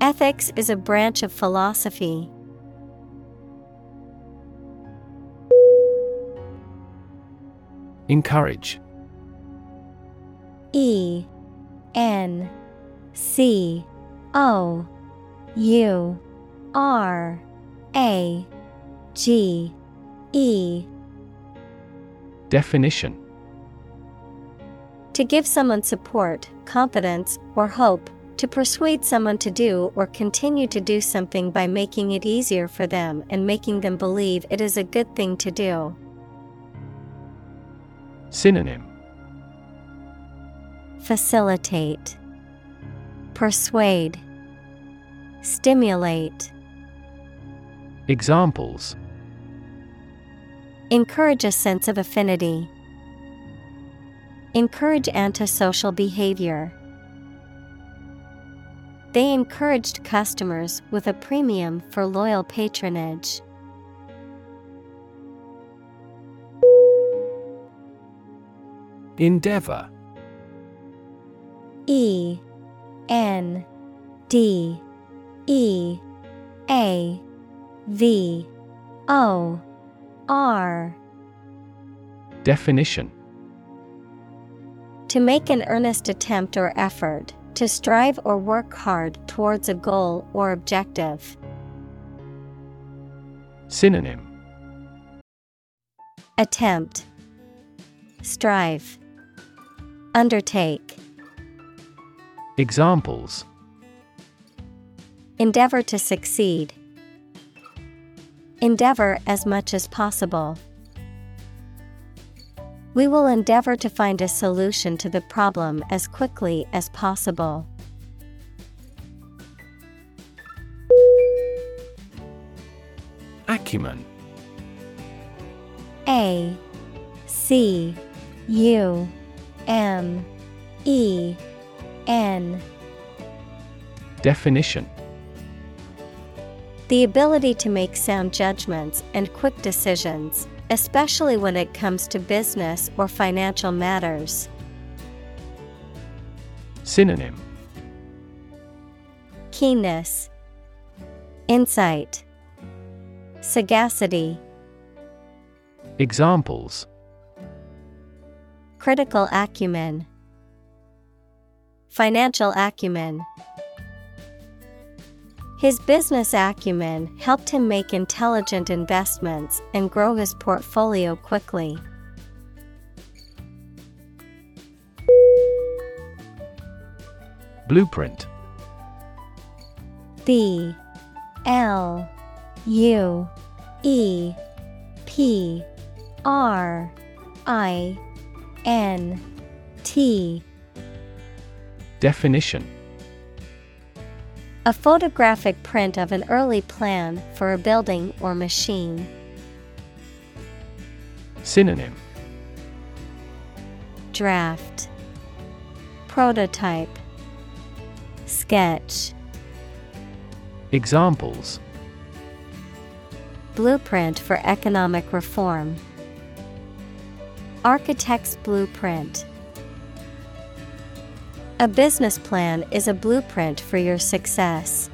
Ethics is a branch of philosophy. Encourage. E N C O U R A G E. Definition. To give someone support, confidence, or hope, to persuade someone to do or continue to do something by making it easier for them and making them believe it is a good thing to do. Synonym Facilitate, Persuade, Stimulate. Examples Encourage a sense of affinity. Encourage antisocial behavior. They encouraged customers with a premium for loyal patronage. Endeavor. E N D E A V O R. Definition. To make an earnest attempt or effort, to strive or work hard towards a goal or objective. Synonym Attempt, Strive, Undertake. Examples Endeavor to succeed. Endeavor as much as possible. We will endeavor to find a solution to the problem as quickly as possible. Acumen. A C U M E N. Definition. The ability to make sound judgments and quick decisions, especially when it comes to business or financial matters. Synonym. Keenness, Insight, Sagacity, Examples. Critical acumen, Financial acumen. His business acumen helped him make intelligent investments and grow his portfolio quickly. Blueprint. B L U E P R I N T. Definition A photographic print of an early plan for a building or machine. Synonym Draft Prototype Sketch Examples Blueprint for economic reform. Architect's blueprint. A business plan is a blueprint for your success.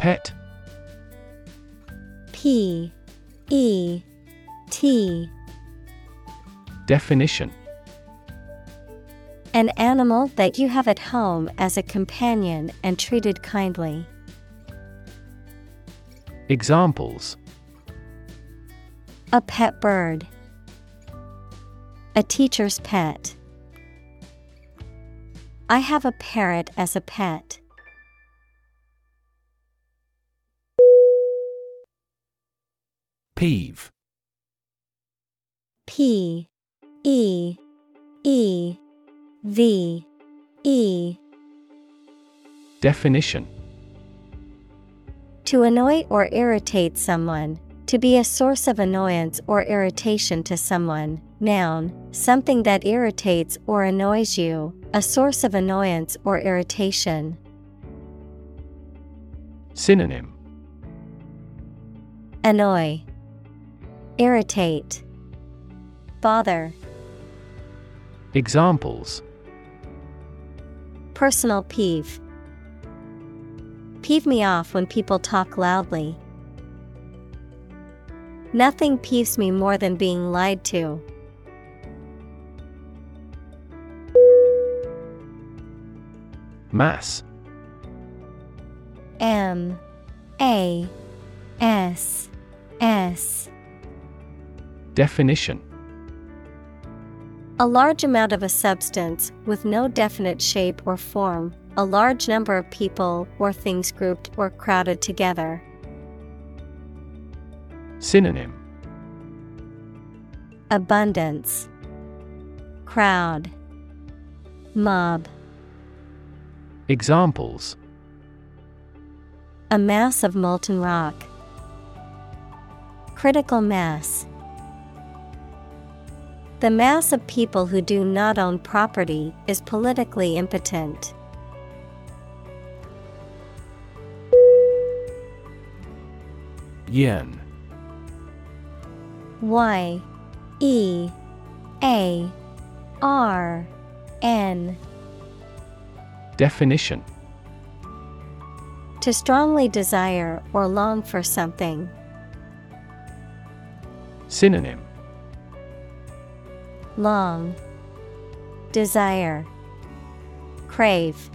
Pet. P E T Definition An animal that you have at home as a companion and treated kindly. Examples A pet bird. A teacher's pet. I have a parrot as a pet. Peeve. P E E V E Definition To annoy or irritate someone, to be a source of annoyance or irritation to someone. Noun, something that irritates or annoys you, a source of annoyance or irritation. Synonym Annoy, Irritate, Bother. Examples Personal peeve. Peeve me off when people talk loudly. Nothing peeves me more than being lied to. Mass. M A S S Definition A large amount of a substance with no definite shape or form, a large number of people or things grouped or crowded together. Synonym Abundance, Crowd, Mob. Examples A mass of molten rock. Critical mass. The mass of people who do not own property is politically impotent. Yen. Y E A R N Definition To strongly desire or long for something. Synonym Long. Desire. Crave.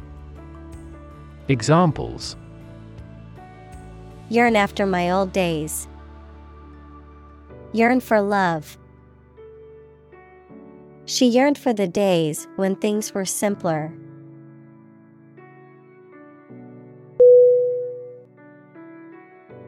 Examples Yearn after my old days. Yearn for love. She yearned for the days when things were simpler.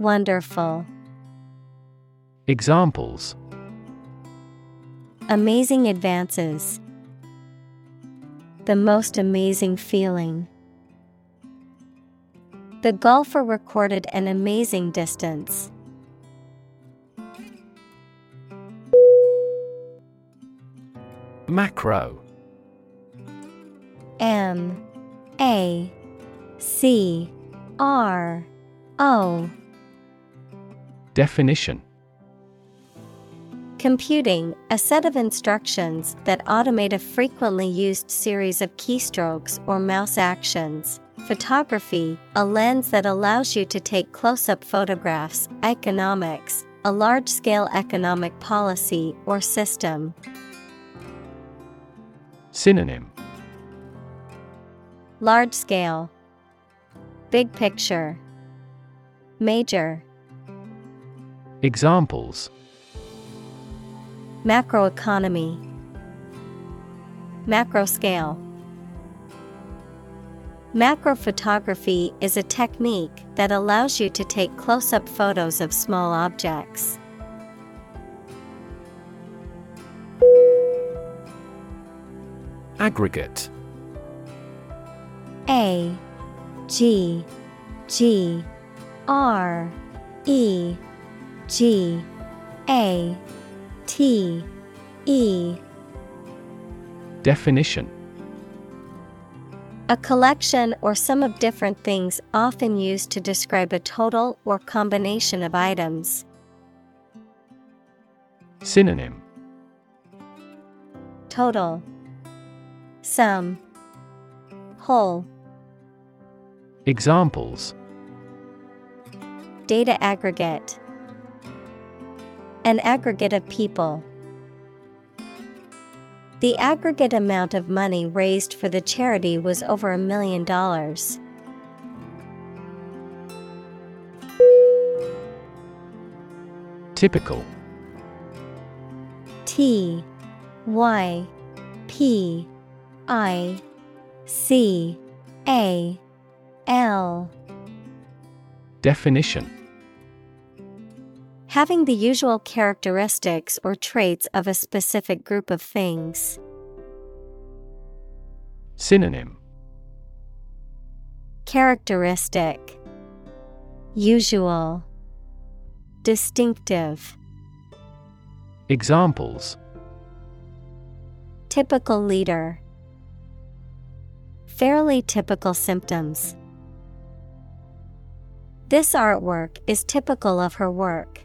Wonderful. Examples Amazing advances. The most amazing feeling. The golfer recorded an amazing distance. Macro M A C R O Definition Computing, a set of instructions that automate a frequently used series of keystrokes or mouse actions. Photography, a lens that allows you to take close up photographs. Economics, a large scale economic policy or system. Synonym Large scale, Big picture, Major. Examples Macroeconomy, Macro scale. Macrophotography is a technique that allows you to take close up photos of small objects. Aggregate A G G R E G A T E. Definition. A collection or sum of different things often used to describe a total or combination of items. Synonym. Total. Sum. Whole. Examples. Data aggregate An aggregate of people. The aggregate amount of money raised for the charity was over a million dollars. Typical T Y P I C A L Definition Having the usual characteristics or traits of a specific group of things. Synonym Characteristic Usual Distinctive Examples Typical leader Fairly typical symptoms. This artwork is typical of her work.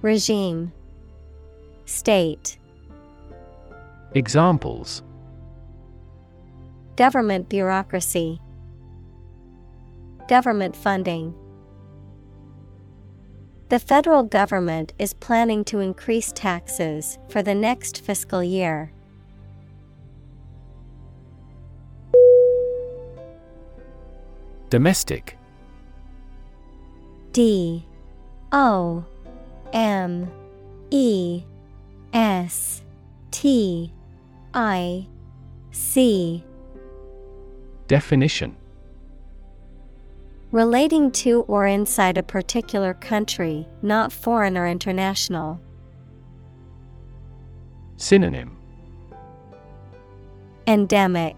Regime. State. Examples. Government bureaucracy. Government funding. The federal government is planning to increase taxes for the next fiscal year. Domestic. D. O M E S T I C. Definition. Relating to or inside a particular country, not foreign or international. Synonym. Endemic.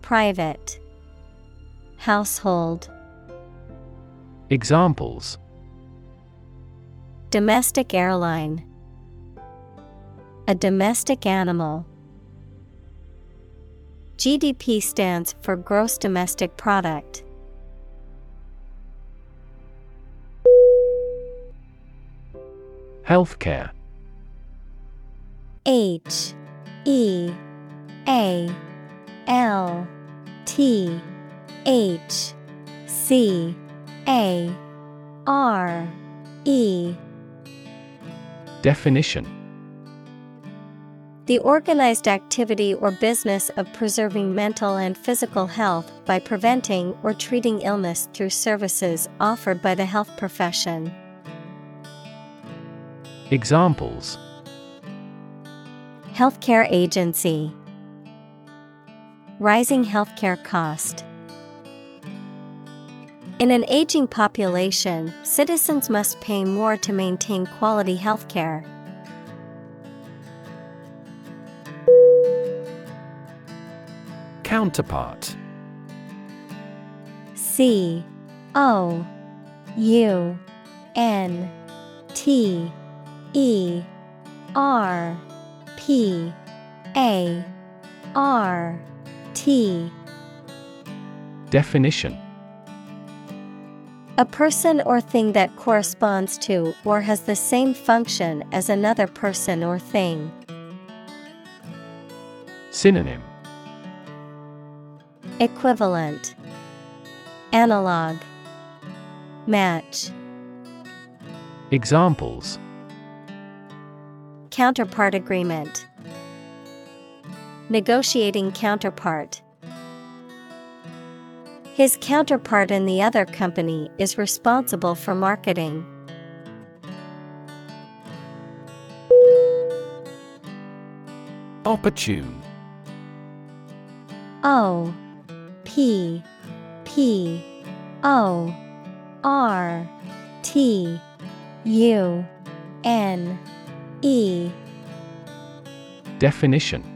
Private. Household. Examples Domestic airline A domestic animal. GDP stands for Gross Domestic Product. Healthcare H E A L T H C A R E Definition The organized activity or business of preserving mental and physical health by preventing or treating illness through services offered by the health profession. Examples Healthcare agency. Rising healthcare cost. In an aging population, citizens must pay more to maintain quality healthcare. Counterpart. C O U N T E R P A R T. Definition A person or thing that corresponds to or has the same function as another person or thing. Synonym. Equivalent. Analog. Match. Examples. Counterpart agreement. Negotiating counterpart His counterpart in the other company is responsible for marketing. Opportune. O P P O R T U N E. Definition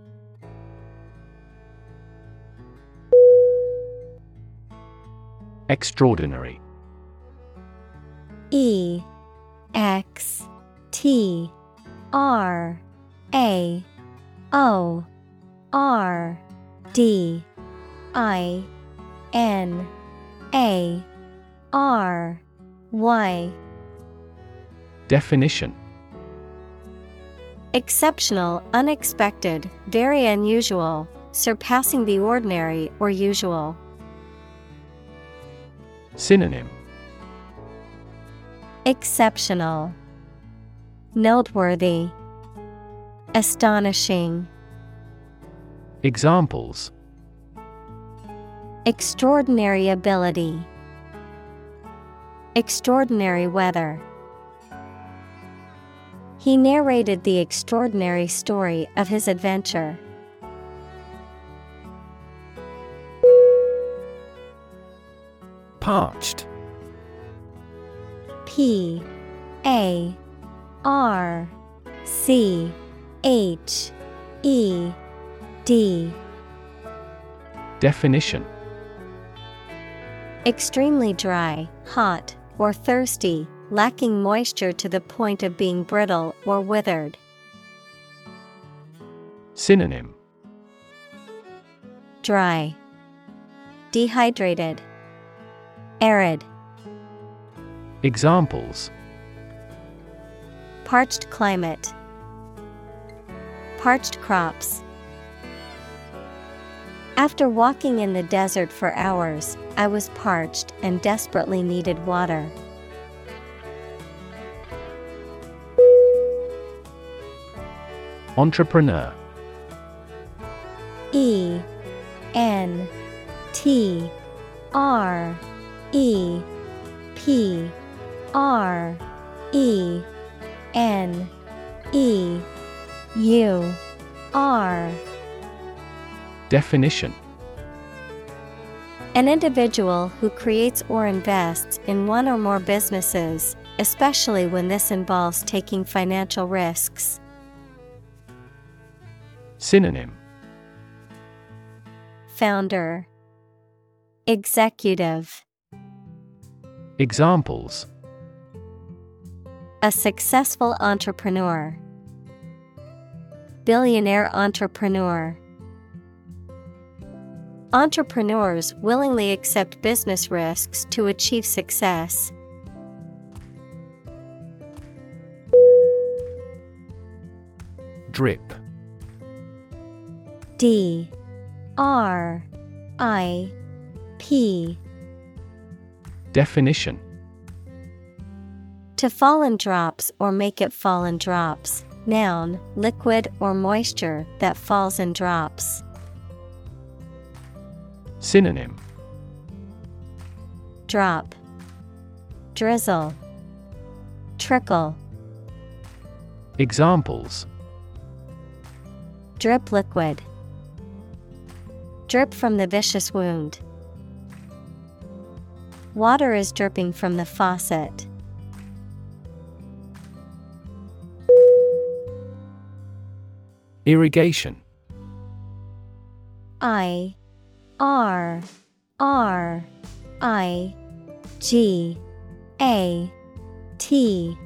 Extraordinary. E X T R A O R D I N A R Y. Definition. Exceptional, unexpected, very unusual, surpassing the ordinary or usual. Synonym. Exceptional, Noteworthy, Astonishing, Examples. Extraordinary ability, Extraordinary weather. He narrated the extraordinary story of his adventure. Parched. P A R C H E D. Definition. Extremely dry, hot, or thirsty, lacking moisture to the point of being brittle or withered. Synonym. Dry, Dehydrated, Arid, Examples Parched climate, Parched crops. After walking in the desert for hours, I was parched and desperately needed water. Entrepreneur E N T R E P R E N E U R. Definition. An individual who creates or invests in one or more businesses, especially when this involves taking financial risks. Synonym. Founder. Executive Examples. A successful entrepreneur. Billionaire entrepreneur. Entrepreneurs willingly accept business risks to achieve success. Drip. D. R. I. P Definition To fall in drops or make it fall in drops. Noun, liquid or moisture that falls in drops. Synonym Drop, drizzle, trickle, Examples drip liquid. Drip from the vicious wound. Water is dripping from the faucet. Irrigation. I R R I G A T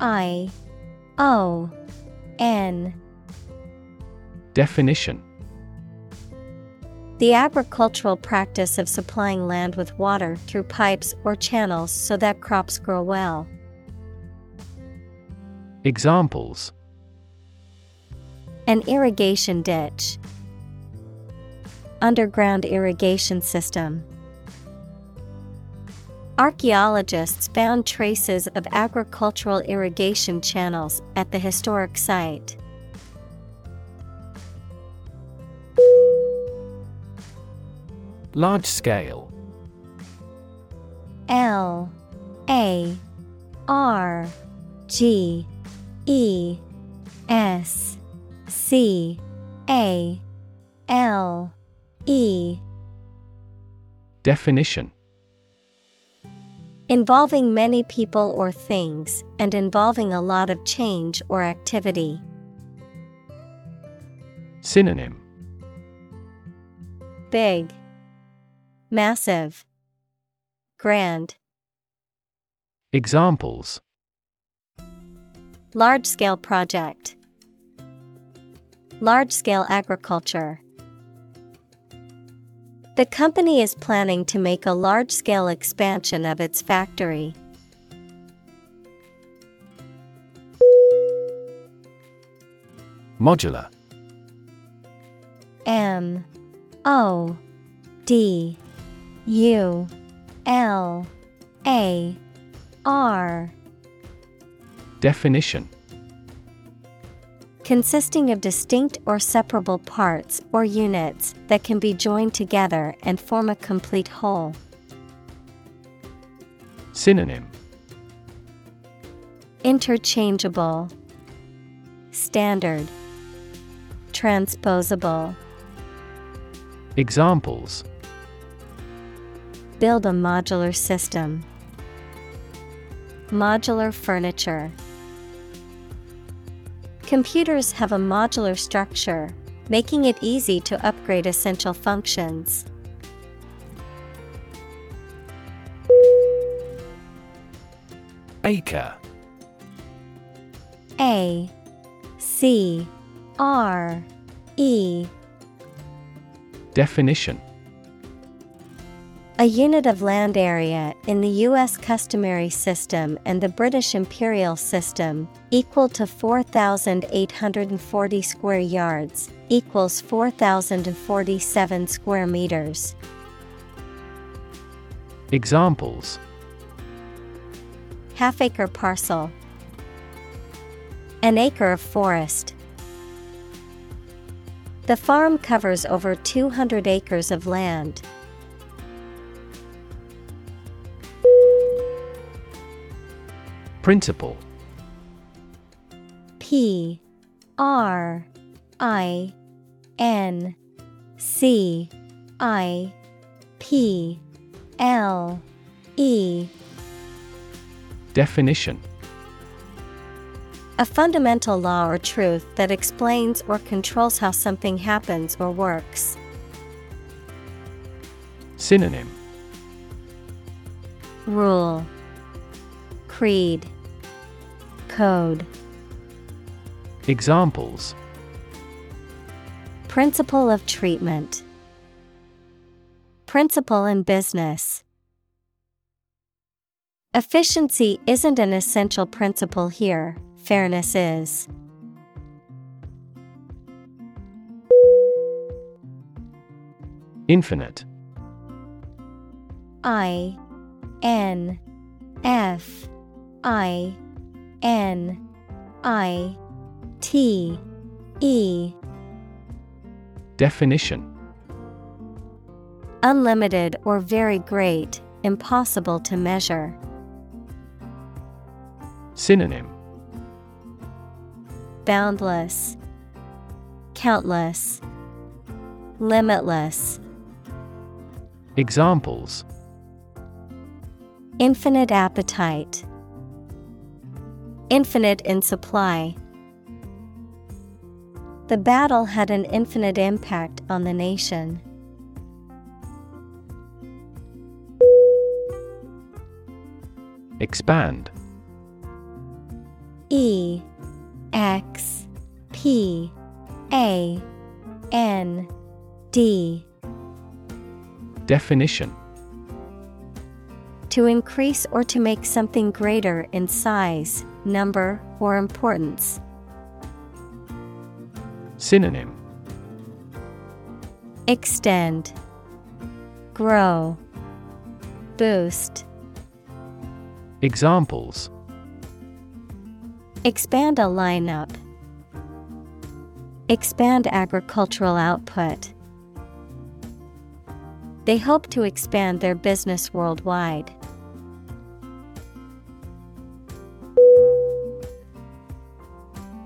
I O N. Definition The agricultural practice of supplying land with water through pipes or channels so that crops grow well. Examples An irrigation ditch, underground irrigation system. Archaeologists found traces of agricultural irrigation channels at the historic site. Large scale. L A R G E S C A L E. Definition. Involving many people or things, and involving a lot of change or activity. Synonym. Big, Massive, Grand. Examples Large scale project, Large scale agriculture. The company is planning to make a large scale expansion of its factory. Modular M O D U L A R. Definition. Consisting of distinct or separable parts or units that can be joined together and form a complete whole. Synonym. Interchangeable, Standard, Transposable. Examples Build a modular system. Modular furniture. Computers have a modular structure, making it easy to upgrade essential functions. Acre A C R E Definition A unit of land area in the U.S. customary system and the British imperial system, equal to 4,840 square yards, equals 4,047 square meters. Examples Half acre parcel, an acre of forest. The farm covers over 200 acres of land. Principle. P R I N C I P L E. Definition. A fundamental law or truth that explains or controls how something happens or works. Synonym. Rule Creed. Code. Examples. Principle of treatment. Principle in business. Efficiency isn't an essential principle here, fairness is. Infinite. I N F I N I T E Definition Unlimited or very great, impossible to measure. Synonym Boundless, Countless, Limitless. Examples Infinite appetite. Infinite in supply. The battle had an infinite impact on the nation. Expand E X P A N D Definition To increase or to make something greater in size, number, or importance. Synonym Extend, Grow, Boost. Examples Expand a lineup. Expand agricultural output. They hope to expand their business worldwide.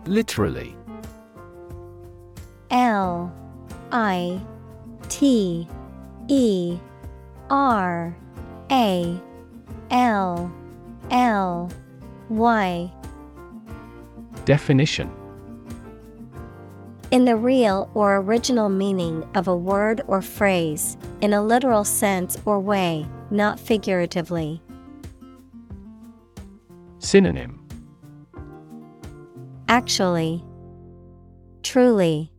Literally. L I T E R A L L Y. Definition. In the real or original meaning of a word or phrase, in a literal sense or way, not figuratively. Synonym Actually, truly,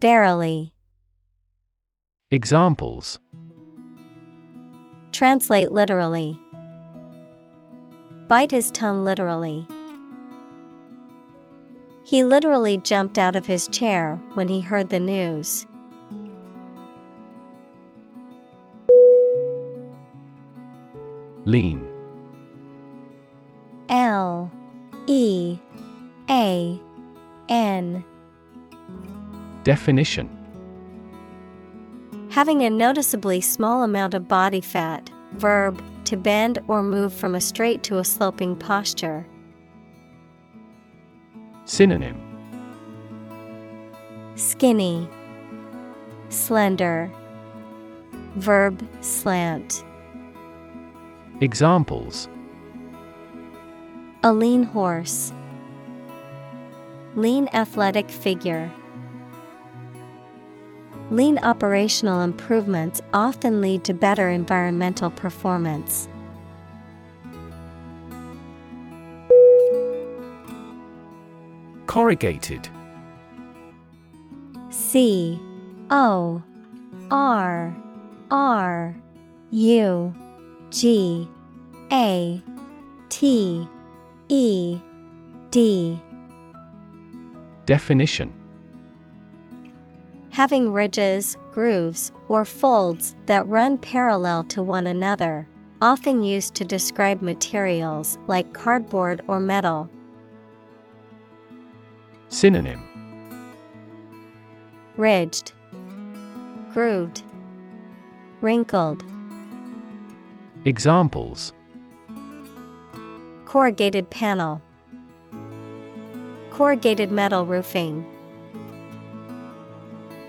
verily. Examples Translate literally. Bite his tongue literally. He literally jumped out of his chair when he heard the news. Lean L E A N. Definition. Having a noticeably small amount of body fat, verb, to bend or move from a straight to a sloping posture. Synonym. Skinny, slender, verb, slant. Examples. A lean horse, lean athletic figure. Lean operational improvements often lead to better environmental performance. Corrugated C O R R U G A T E D Definition. Having ridges, grooves, or folds that run parallel to one another, often used to describe materials like cardboard or metal. Synonym. Ridged, grooved, wrinkled. Examples. Corrugated panel, corrugated metal roofing.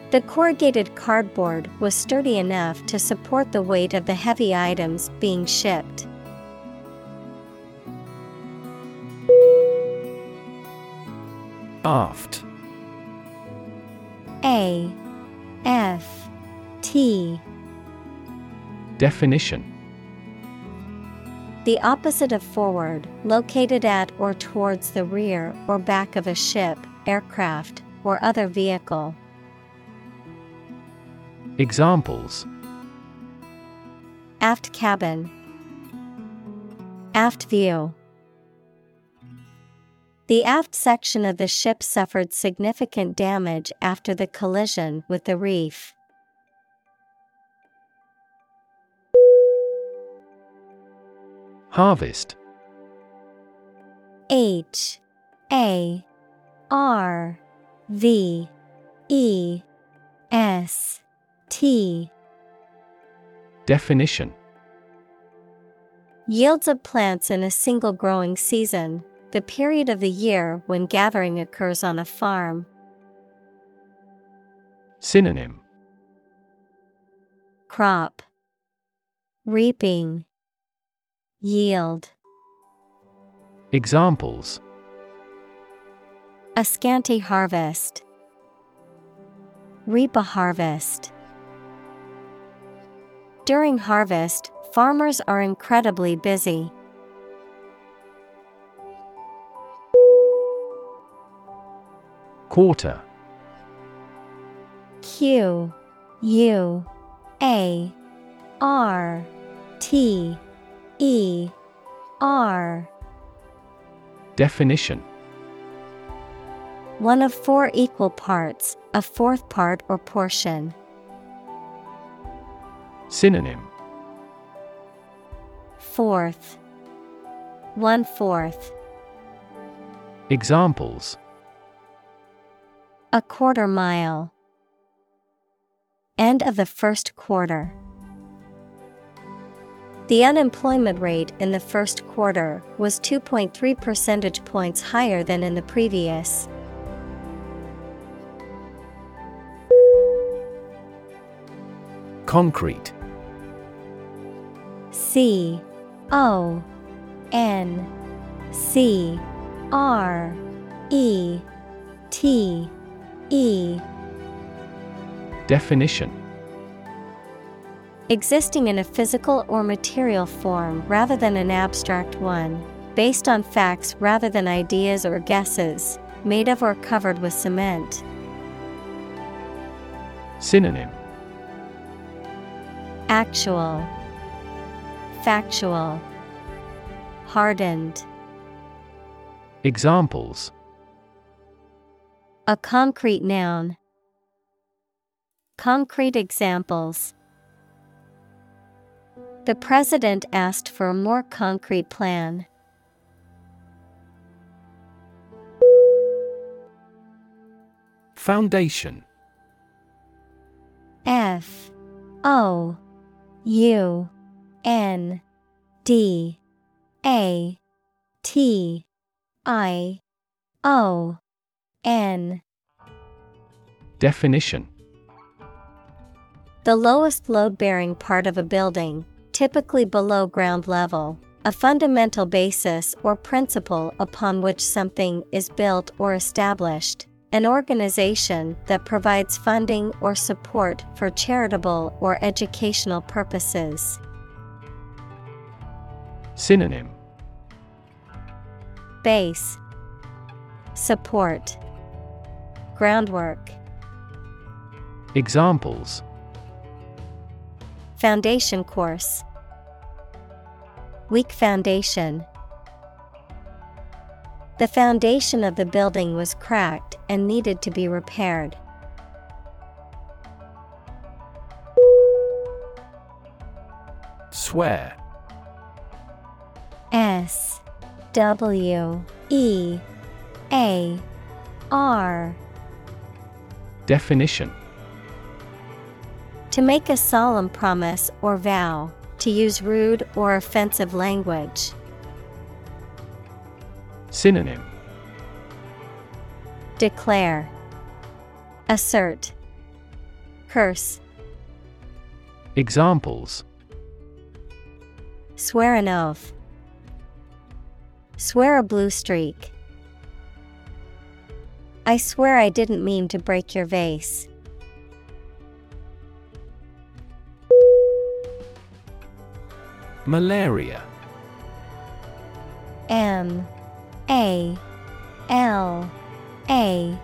The corrugated cardboard was sturdy enough to support the weight of the heavy items being shipped. Aft A F T Definition The opposite of forward, located at or towards the rear or back of a ship, aircraft, or other vehicle. Examples Aft cabin, Aft view. The aft section of the ship suffered significant damage after the collision with the reef. Harvest. H A R V E S T. Definition. Yields of plants in a single growing season, the period of the year when gathering occurs on a farm. Synonym. Crop. Reaping Yield Examples A scanty harvest. reap a harvest. During harvest, farmers are incredibly busy. Quarter Q U A R T E R Definition One of four equal parts, a fourth part or portion. Synonym Fourth. One fourth. Examples A quarter mile. End of the first quarter. The unemployment rate in the first quarter was 2.3 percentage points higher than in the previous. Concrete. C O N C R E T E. Definition Existing in a physical or material form rather than an abstract one, based on facts rather than ideas or guesses, made of or covered with cement. Synonym Actual, Factual, Hardened. Examples A concrete noun. Concrete examples. The president asked for a more concrete plan. Foundation. F O U N D A T I O N. Definition. The lowest load bearing part of a building, typically below ground level, a fundamental basis or principle upon which something is built or established, an organization that provides funding or support for charitable or educational purposes. Synonym. Base. Support. Groundwork. Examples. Foundation course Weak foundation. The foundation of the building was cracked and needed to be repaired. Swear S W E A R Definition To make a solemn promise or vow, to use rude or offensive language. Synonym Declare, Assert, Curse, Examples Swear an oath. Swear a blue streak. I swear I didn't mean to break your vase. Malaria M A L A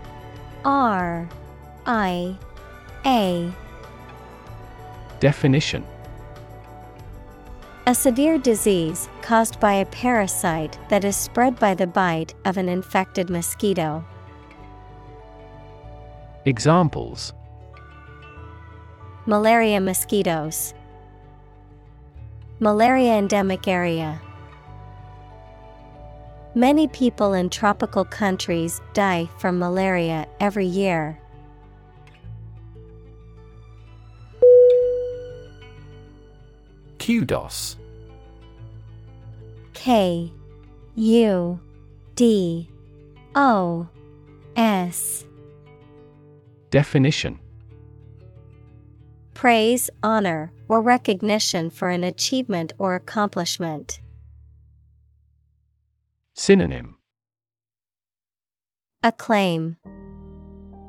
R I A Definition A severe disease caused by a parasite that is spread by the bite of an infected mosquito. Examples Malaria mosquitoes. Malaria endemic area. Many people in tropical countries die from malaria every year. Kudos K U D O S Definition Praise, honor, or recognition for an achievement or accomplishment. Synonym Acclaim,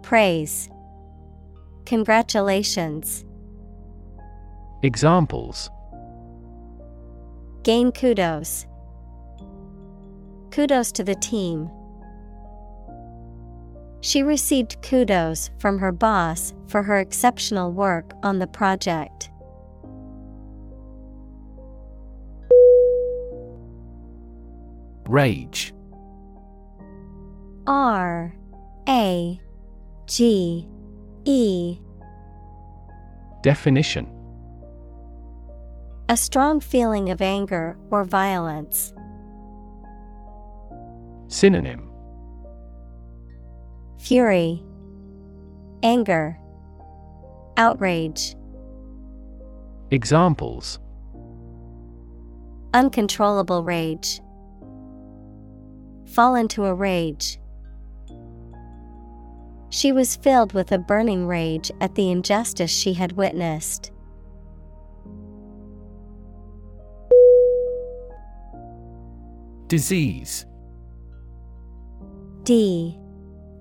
Praise, Congratulations. Examples Gain kudos. Kudos to the team. She received kudos from her boss for her exceptional work on the project. Rage R A G E Definition A strong feeling of anger or violence. Synonym Fury, Anger, Outrage. Examples Uncontrollable rage. Fall into a rage. She was filled with a burning rage at the injustice she had witnessed. Disease D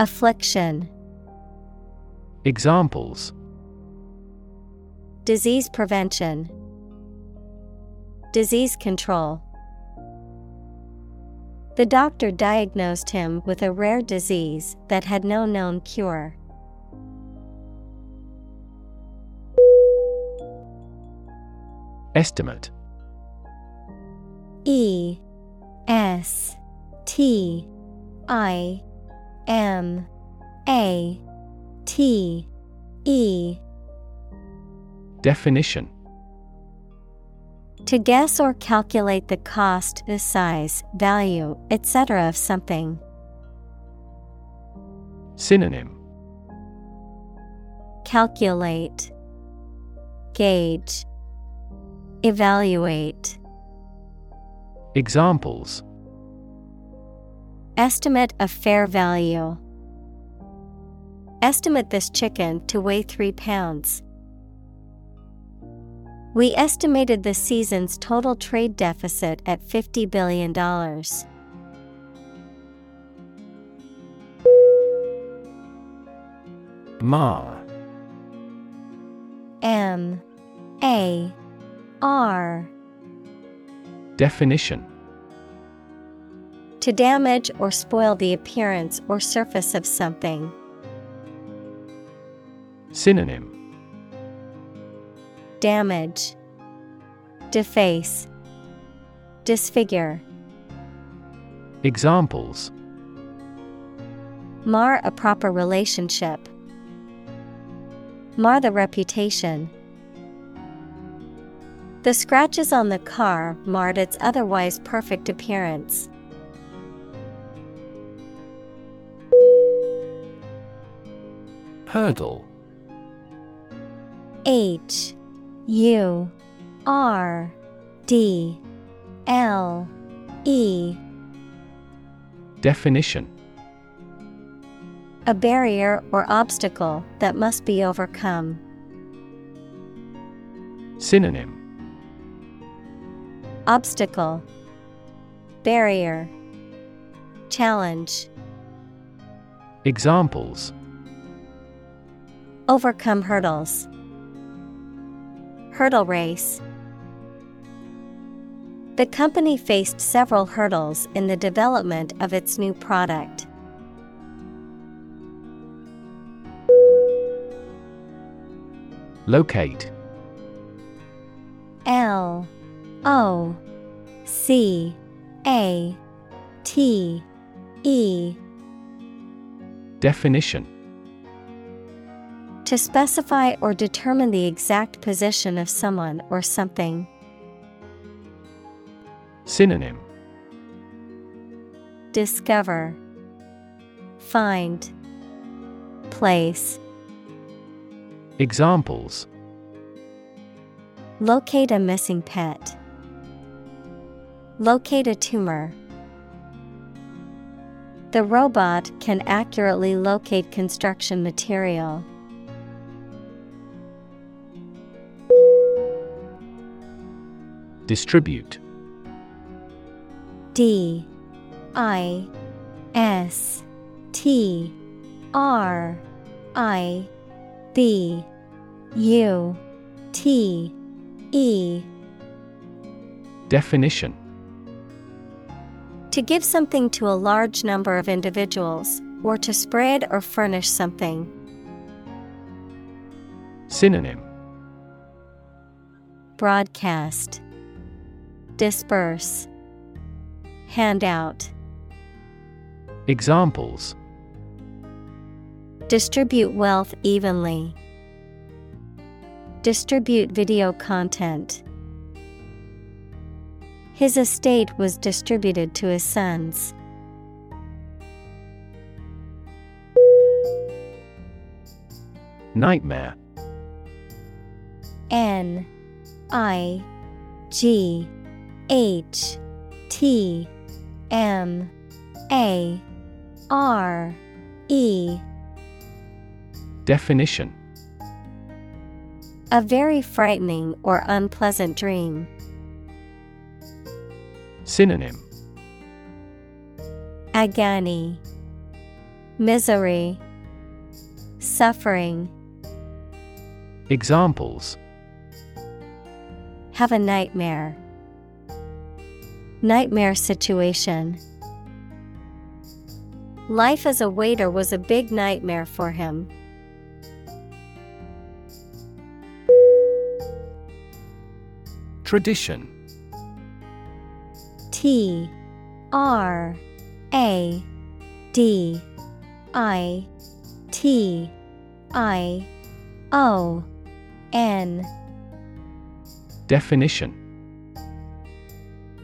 Affliction, Examples Disease prevention, Disease control. The doctor diagnosed him with a rare disease that had no known cure. Estimate E S T I M A T E Definition To guess or calculate the cost, the size, value, etc. of something. Synonym Calculate, Gauge, Evaluate. Examples Estimate of fair value. Estimate this chicken to weigh 3 pounds. We estimated the season's total trade deficit at $50 billion. Ma M A R Definition To damage or spoil the appearance or surface of something. Synonym Damage, Deface, Disfigure. Examples Mar a proper relationship. Mar the reputation. The scratches on the car marred its otherwise perfect appearance. Hurdle. H U R D L E. Definition. A barrier or obstacle that must be overcome. Synonym. Obstacle. Barrier. Challenge. Examples Overcome hurdles. Hurdle race. The company faced several hurdles in the development of its new product. Locate L O C A T E Definition To specify or determine the exact position of someone or something. Synonym Discover, Find, Place. Examples Locate a missing pet. Locate a tumor. The robot can accurately locate construction material. Distribute. D I S T R I B U T E. Definition. To give something to a large number of individuals, or to spread or furnish something. Synonym. Broadcast Disperse Handout Examples Distribute wealth evenly. Distribute video content. His estate was distributed to his sons. Nightmare N I G H T M A R E Definition A very frightening or unpleasant dream. Synonym Agony, Misery, Suffering. Examples Have a nightmare. Nightmare situation. Life as a waiter was a big nightmare for him. Tradition T R A D I T I O N Definition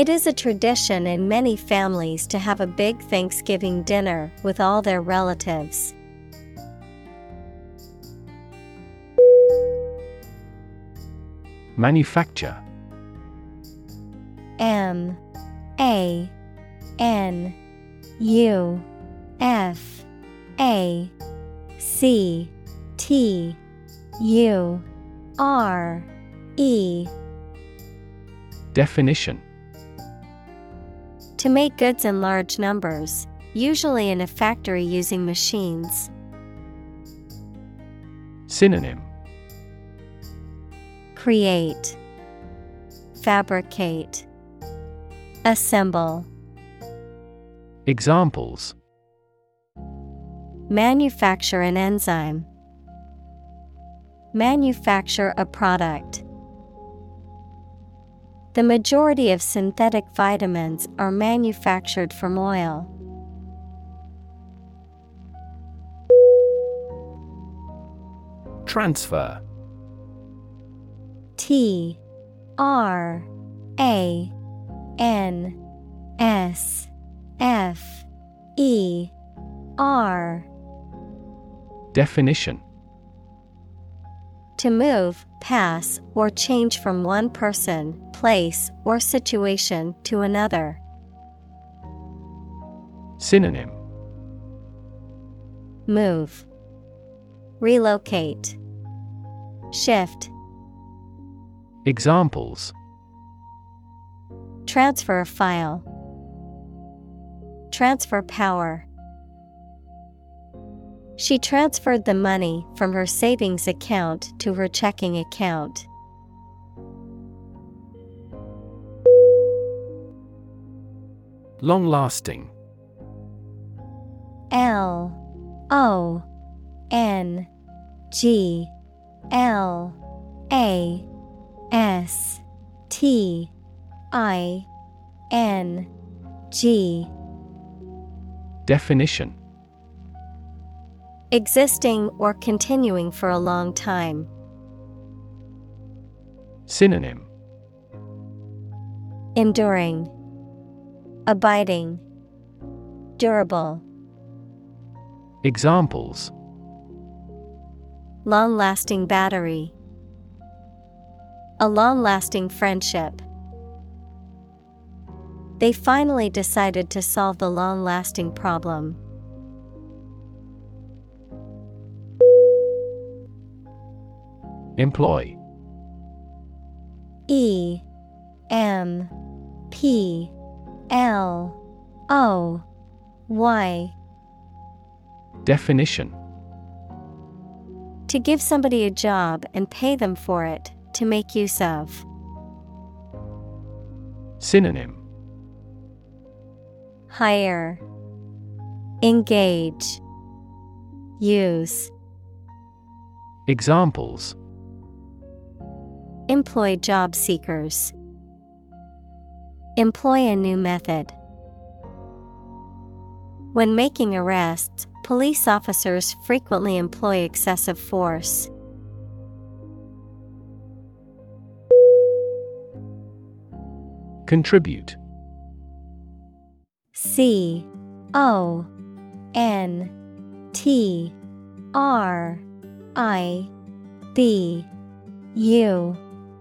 It is a tradition in many families to have a big Thanksgiving dinner with all their relatives. Manufacture. M. A. N. U. F. A. C. T. U. R. E. Definition To make goods in large numbers, usually in a factory using machines. Synonym Create, Fabricate, Assemble. Examples Manufacture an enzyme. Manufacture a product. The majority of synthetic vitamins are manufactured from oil. Transfer. T R A N S F E R. Definition To move, pass, or change from one person, place, or situation to another. Synonym. Move, Relocate, Shift, Examples. Transfer a file, Transfer power. She transferred the money from her savings account to her checking account. Long lasting L O N G L A S T I N G Definition Existing or continuing for a long time. Synonym Enduring, Abiding, Durable. Examples Long lasting battery. A long lasting friendship. They finally decided to solve the long lasting problem. Employ. E M P L O Y. Definition. To give somebody a job and pay them for it, to make use of. Synonym. Hire, Engage, Use. Examples Employ job seekers. Employ a new method. When making arrests, police officers frequently employ excessive force. Contribute C O N T R I B U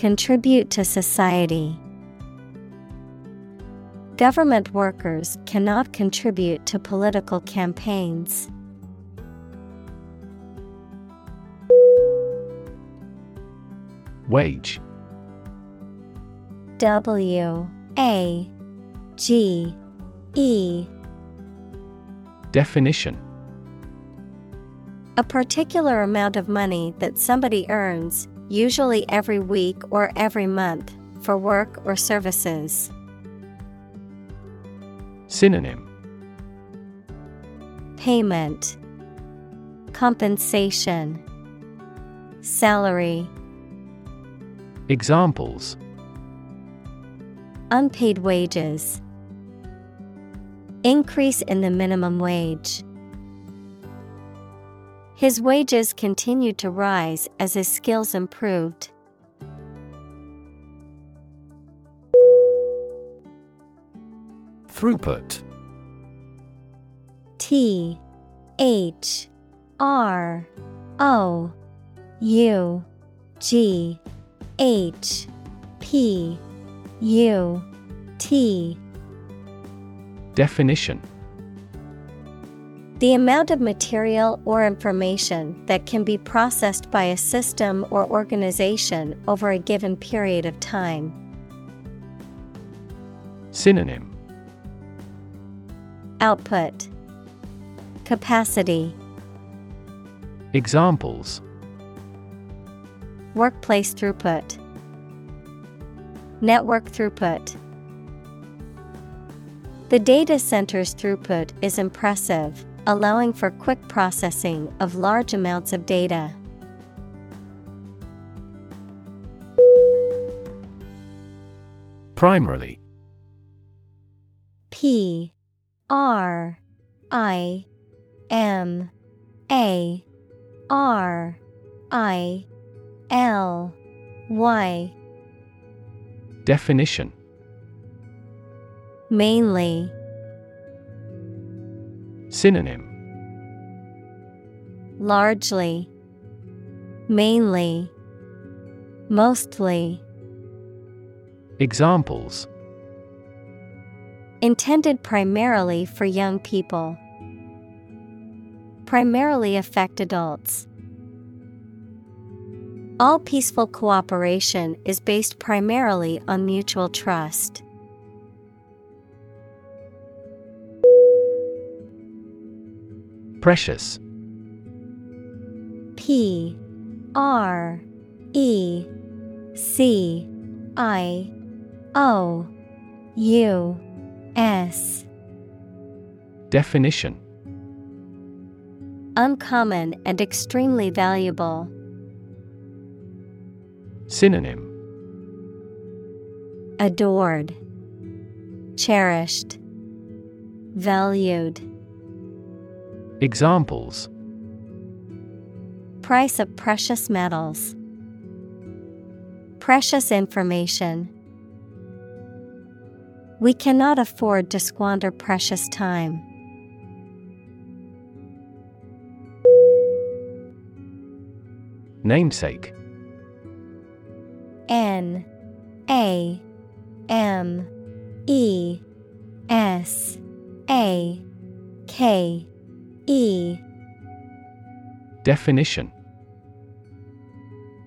Contribute to society. Government workers cannot contribute to political campaigns. Wage W A G E Definition A particular amount of money that somebody earns, usually every week or every month, for work or services. Synonym. Payment. Compensation. Salary. Examples. Unpaid wages. Increase in the minimum wage. His wages continued to rise as his skills improved. Throughput. T H R O U G H P U T. Definition The amount of material or information that can be processed by a system or organization over a given period of time. Synonym. Output. Capacity. Examples. Workplace throughput. Network throughput. The data center's throughput is impressive, allowing for quick processing of large amounts of data. Primarily. P R I M A R I L Y. Definition. Mainly Synonym Largely Mainly Mostly Examples Intended primarily for young people. Primarily affect adults. All peaceful cooperation is based primarily on mutual trust. Precious. P R E C I O U S. Definition Uncommon and extremely valuable. Synonym Adored, Cherished, Valued. Examples Price of precious metals. Precious information. We cannot afford to squander precious time. Namesake N A M E S A K E Definition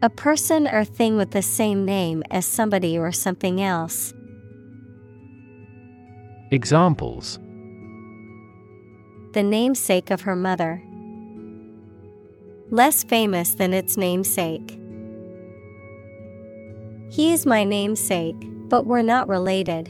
A person or thing with the same name as somebody or something else. Examples The namesake of her mother. Less famous than its namesake. He is my namesake, but we're not related.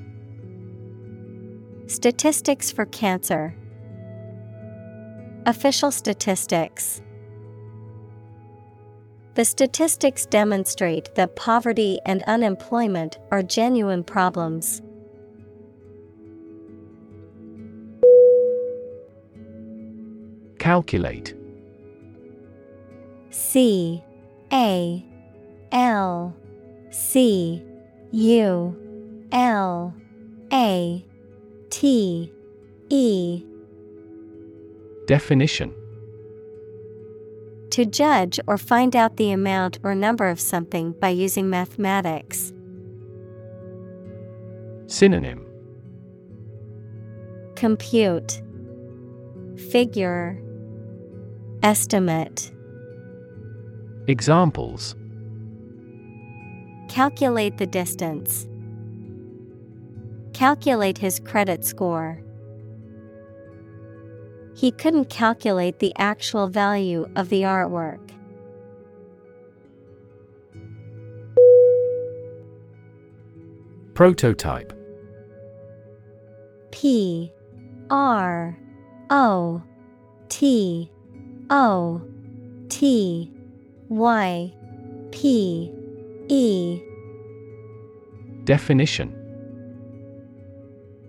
Statistics for cancer. Official statistics. The statistics demonstrate that poverty and unemployment are genuine problems. Calculate C A L C U L A T E. Definition. To judge or find out the amount or number of something by using mathematics. Synonym. Compute. Figure. Estimate. Examples. Calculate the distance. Calculate his credit score. He couldn't calculate the actual value of the artwork. Prototype P R O T O T Y P E Definition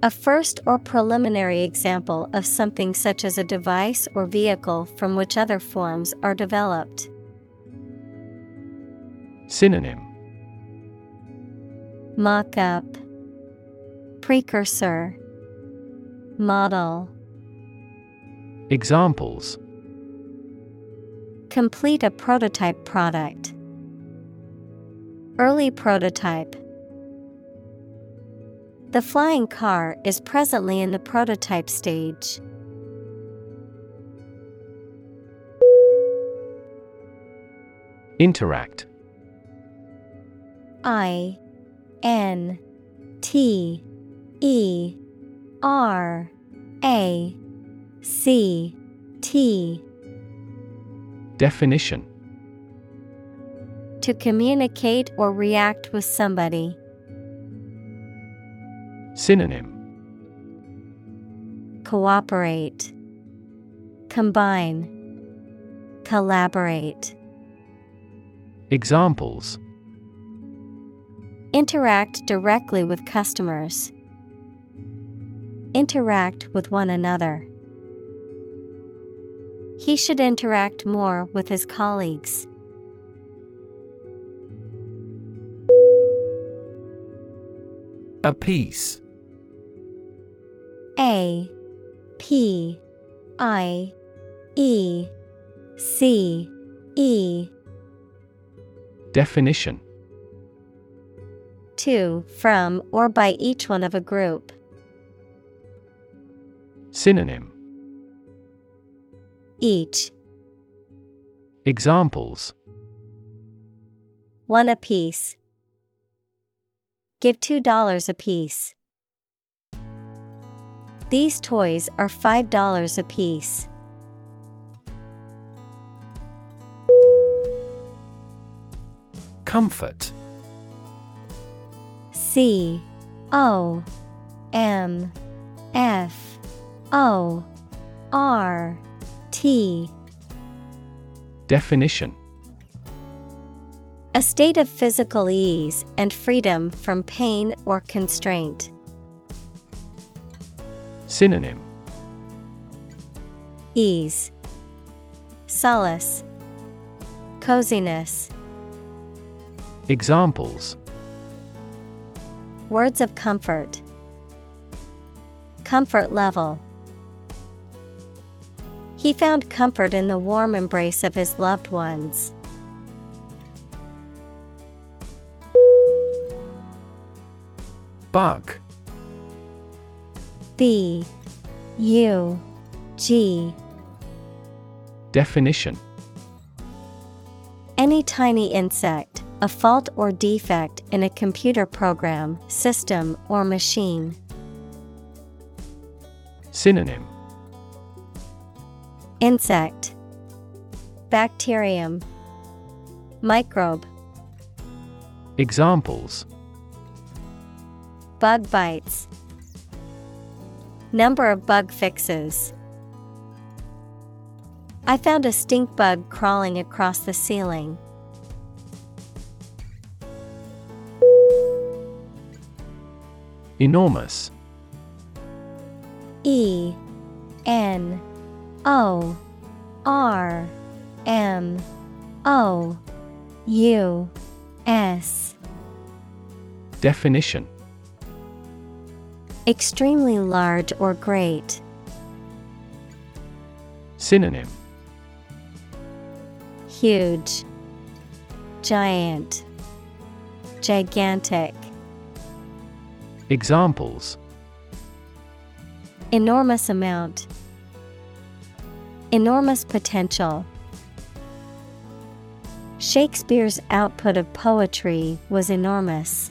A first or preliminary example of something such as a device or vehicle from which other forms are developed. Synonym Mock up, Precursor, Model. Examples Complete a prototype product. Early prototype. The flying car is presently in the prototype stage. Interact I N T E R A C T Definition To communicate or react with somebody. Synonym Cooperate, Combine, Collaborate. Examples Interact directly with customers. Interact with one another. He should interact more with his colleagues. Appease. A P I E C E Definition To, from, or by each one of a group. Synonym Each. Examples One apiece. Give $2 apiece. These toys are $5 apiece. Comfort C O M F O R T Definition A state of physical ease and freedom from pain or constraint. Synonym Ease, Solace, Coziness. Examples Words of comfort. Comfort level. He found comfort in the warm embrace of his loved ones. Bug B U G. Definition. Any tiny insect, a fault or defect in a computer program, system, or machine. Synonym. Insect. Bacterium. Microbe. Examples. Bug bites Number of bug fixes. I found a stink bug crawling across the ceiling. Enormous E N O R M O U S Definition Extremely large or great. Synonym Huge, Giant, Gigantic. Examples Enormous amount. Enormous potential. Shakespeare's output of poetry was enormous.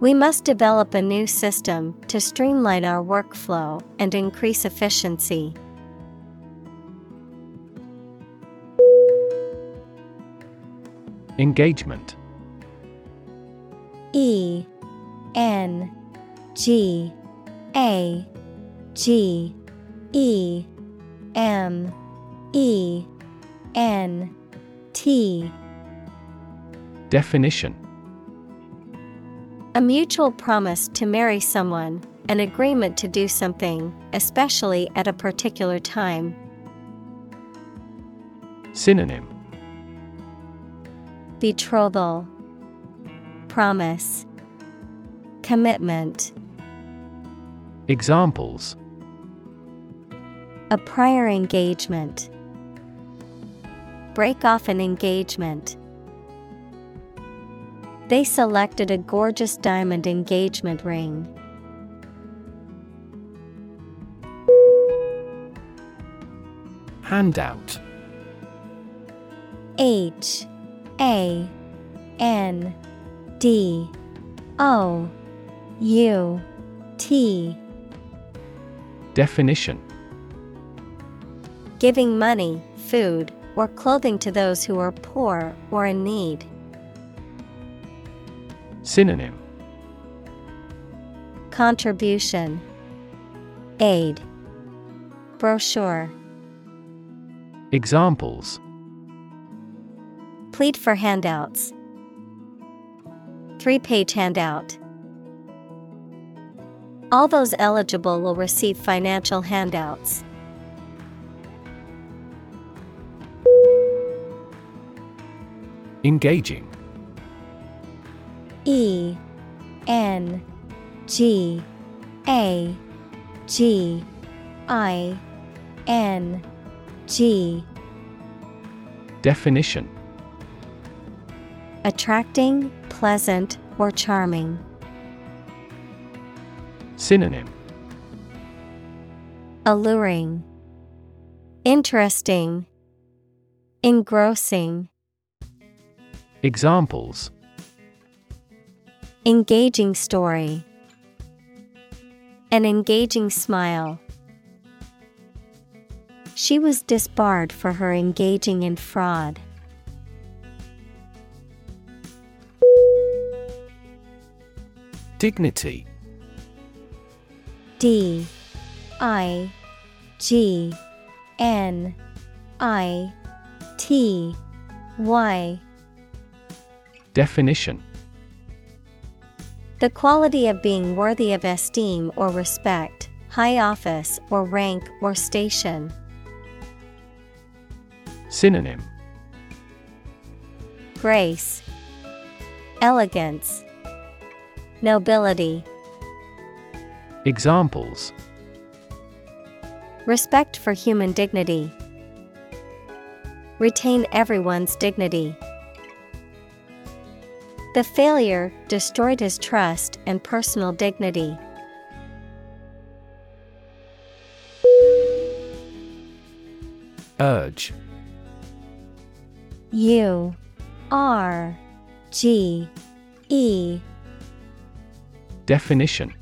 We must develop a new system to streamline our workflow and increase efficiency. Engagement. E N G A G E M E N T. Definition A mutual promise to marry someone, an agreement to do something, especially at a particular time. Synonym Betrothal, Promise, Commitment. Examples A prior engagement. Break off an engagement. They selected a gorgeous diamond engagement ring. Handout H A N D O U T Definition Giving money, food, or clothing to those who are poor or in need. Synonym Contribution Aid Brochure Examples Plead for handouts. Three page handout. All those eligible will receive financial handouts. Engaging E N G A G I N G. Definition. Attracting, pleasant, or charming. Synonym. Alluring, Interesting, Engrossing. Examples Engaging story. An engaging smile. She was disbarred for her engaging in fraud. Dignity D I G N I T Y Definition The quality of being worthy of esteem or respect, high office or rank or station. Synonym Grace, Elegance, Nobility. Examples Respect for human dignity. Retain everyone's dignity. The failure destroyed his trust and personal dignity. Urge U R G E Definition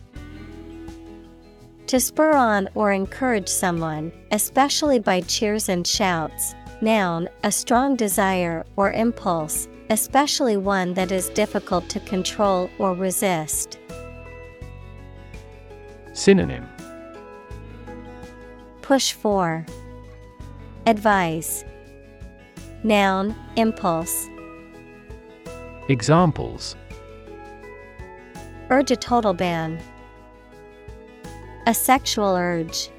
To spur on or encourage someone, especially by cheers and shouts. Noun, a strong desire or impulse, especially one that is difficult to control or resist. Synonym Push for, advise. Noun, impulse. Examples Urge a total ban. A sexual urge.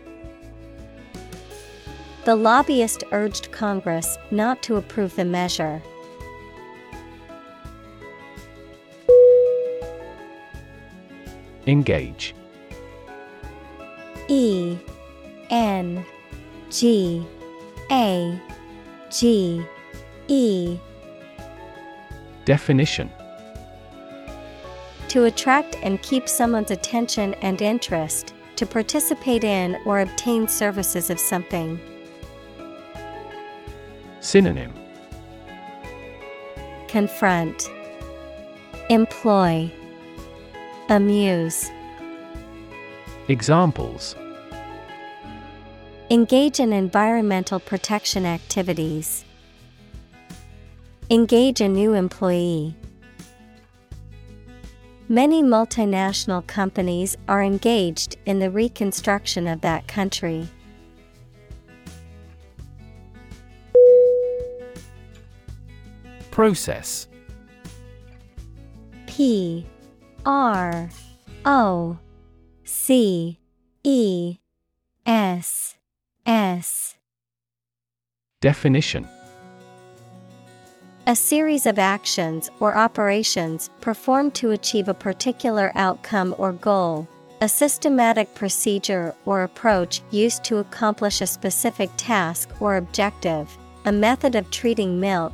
The lobbyist urged Congress not to approve the measure. Engage. E N G A G E. Definition. To attract and keep someone's attention and interest, to participate in or obtain services of something. Synonym. Confront, Employ, Amuse. Examples Engage in environmental protection activities. Engage a new employee. Many multinational companies are engaged in the reconstruction of that country. Process P R O C E S S Definition A series of actions or operations performed to achieve a particular outcome or goal. A systematic procedure or approach used to accomplish a specific task or objective. A method of treating milk,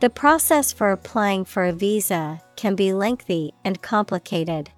the process for applying for a visa can be lengthy and complicated.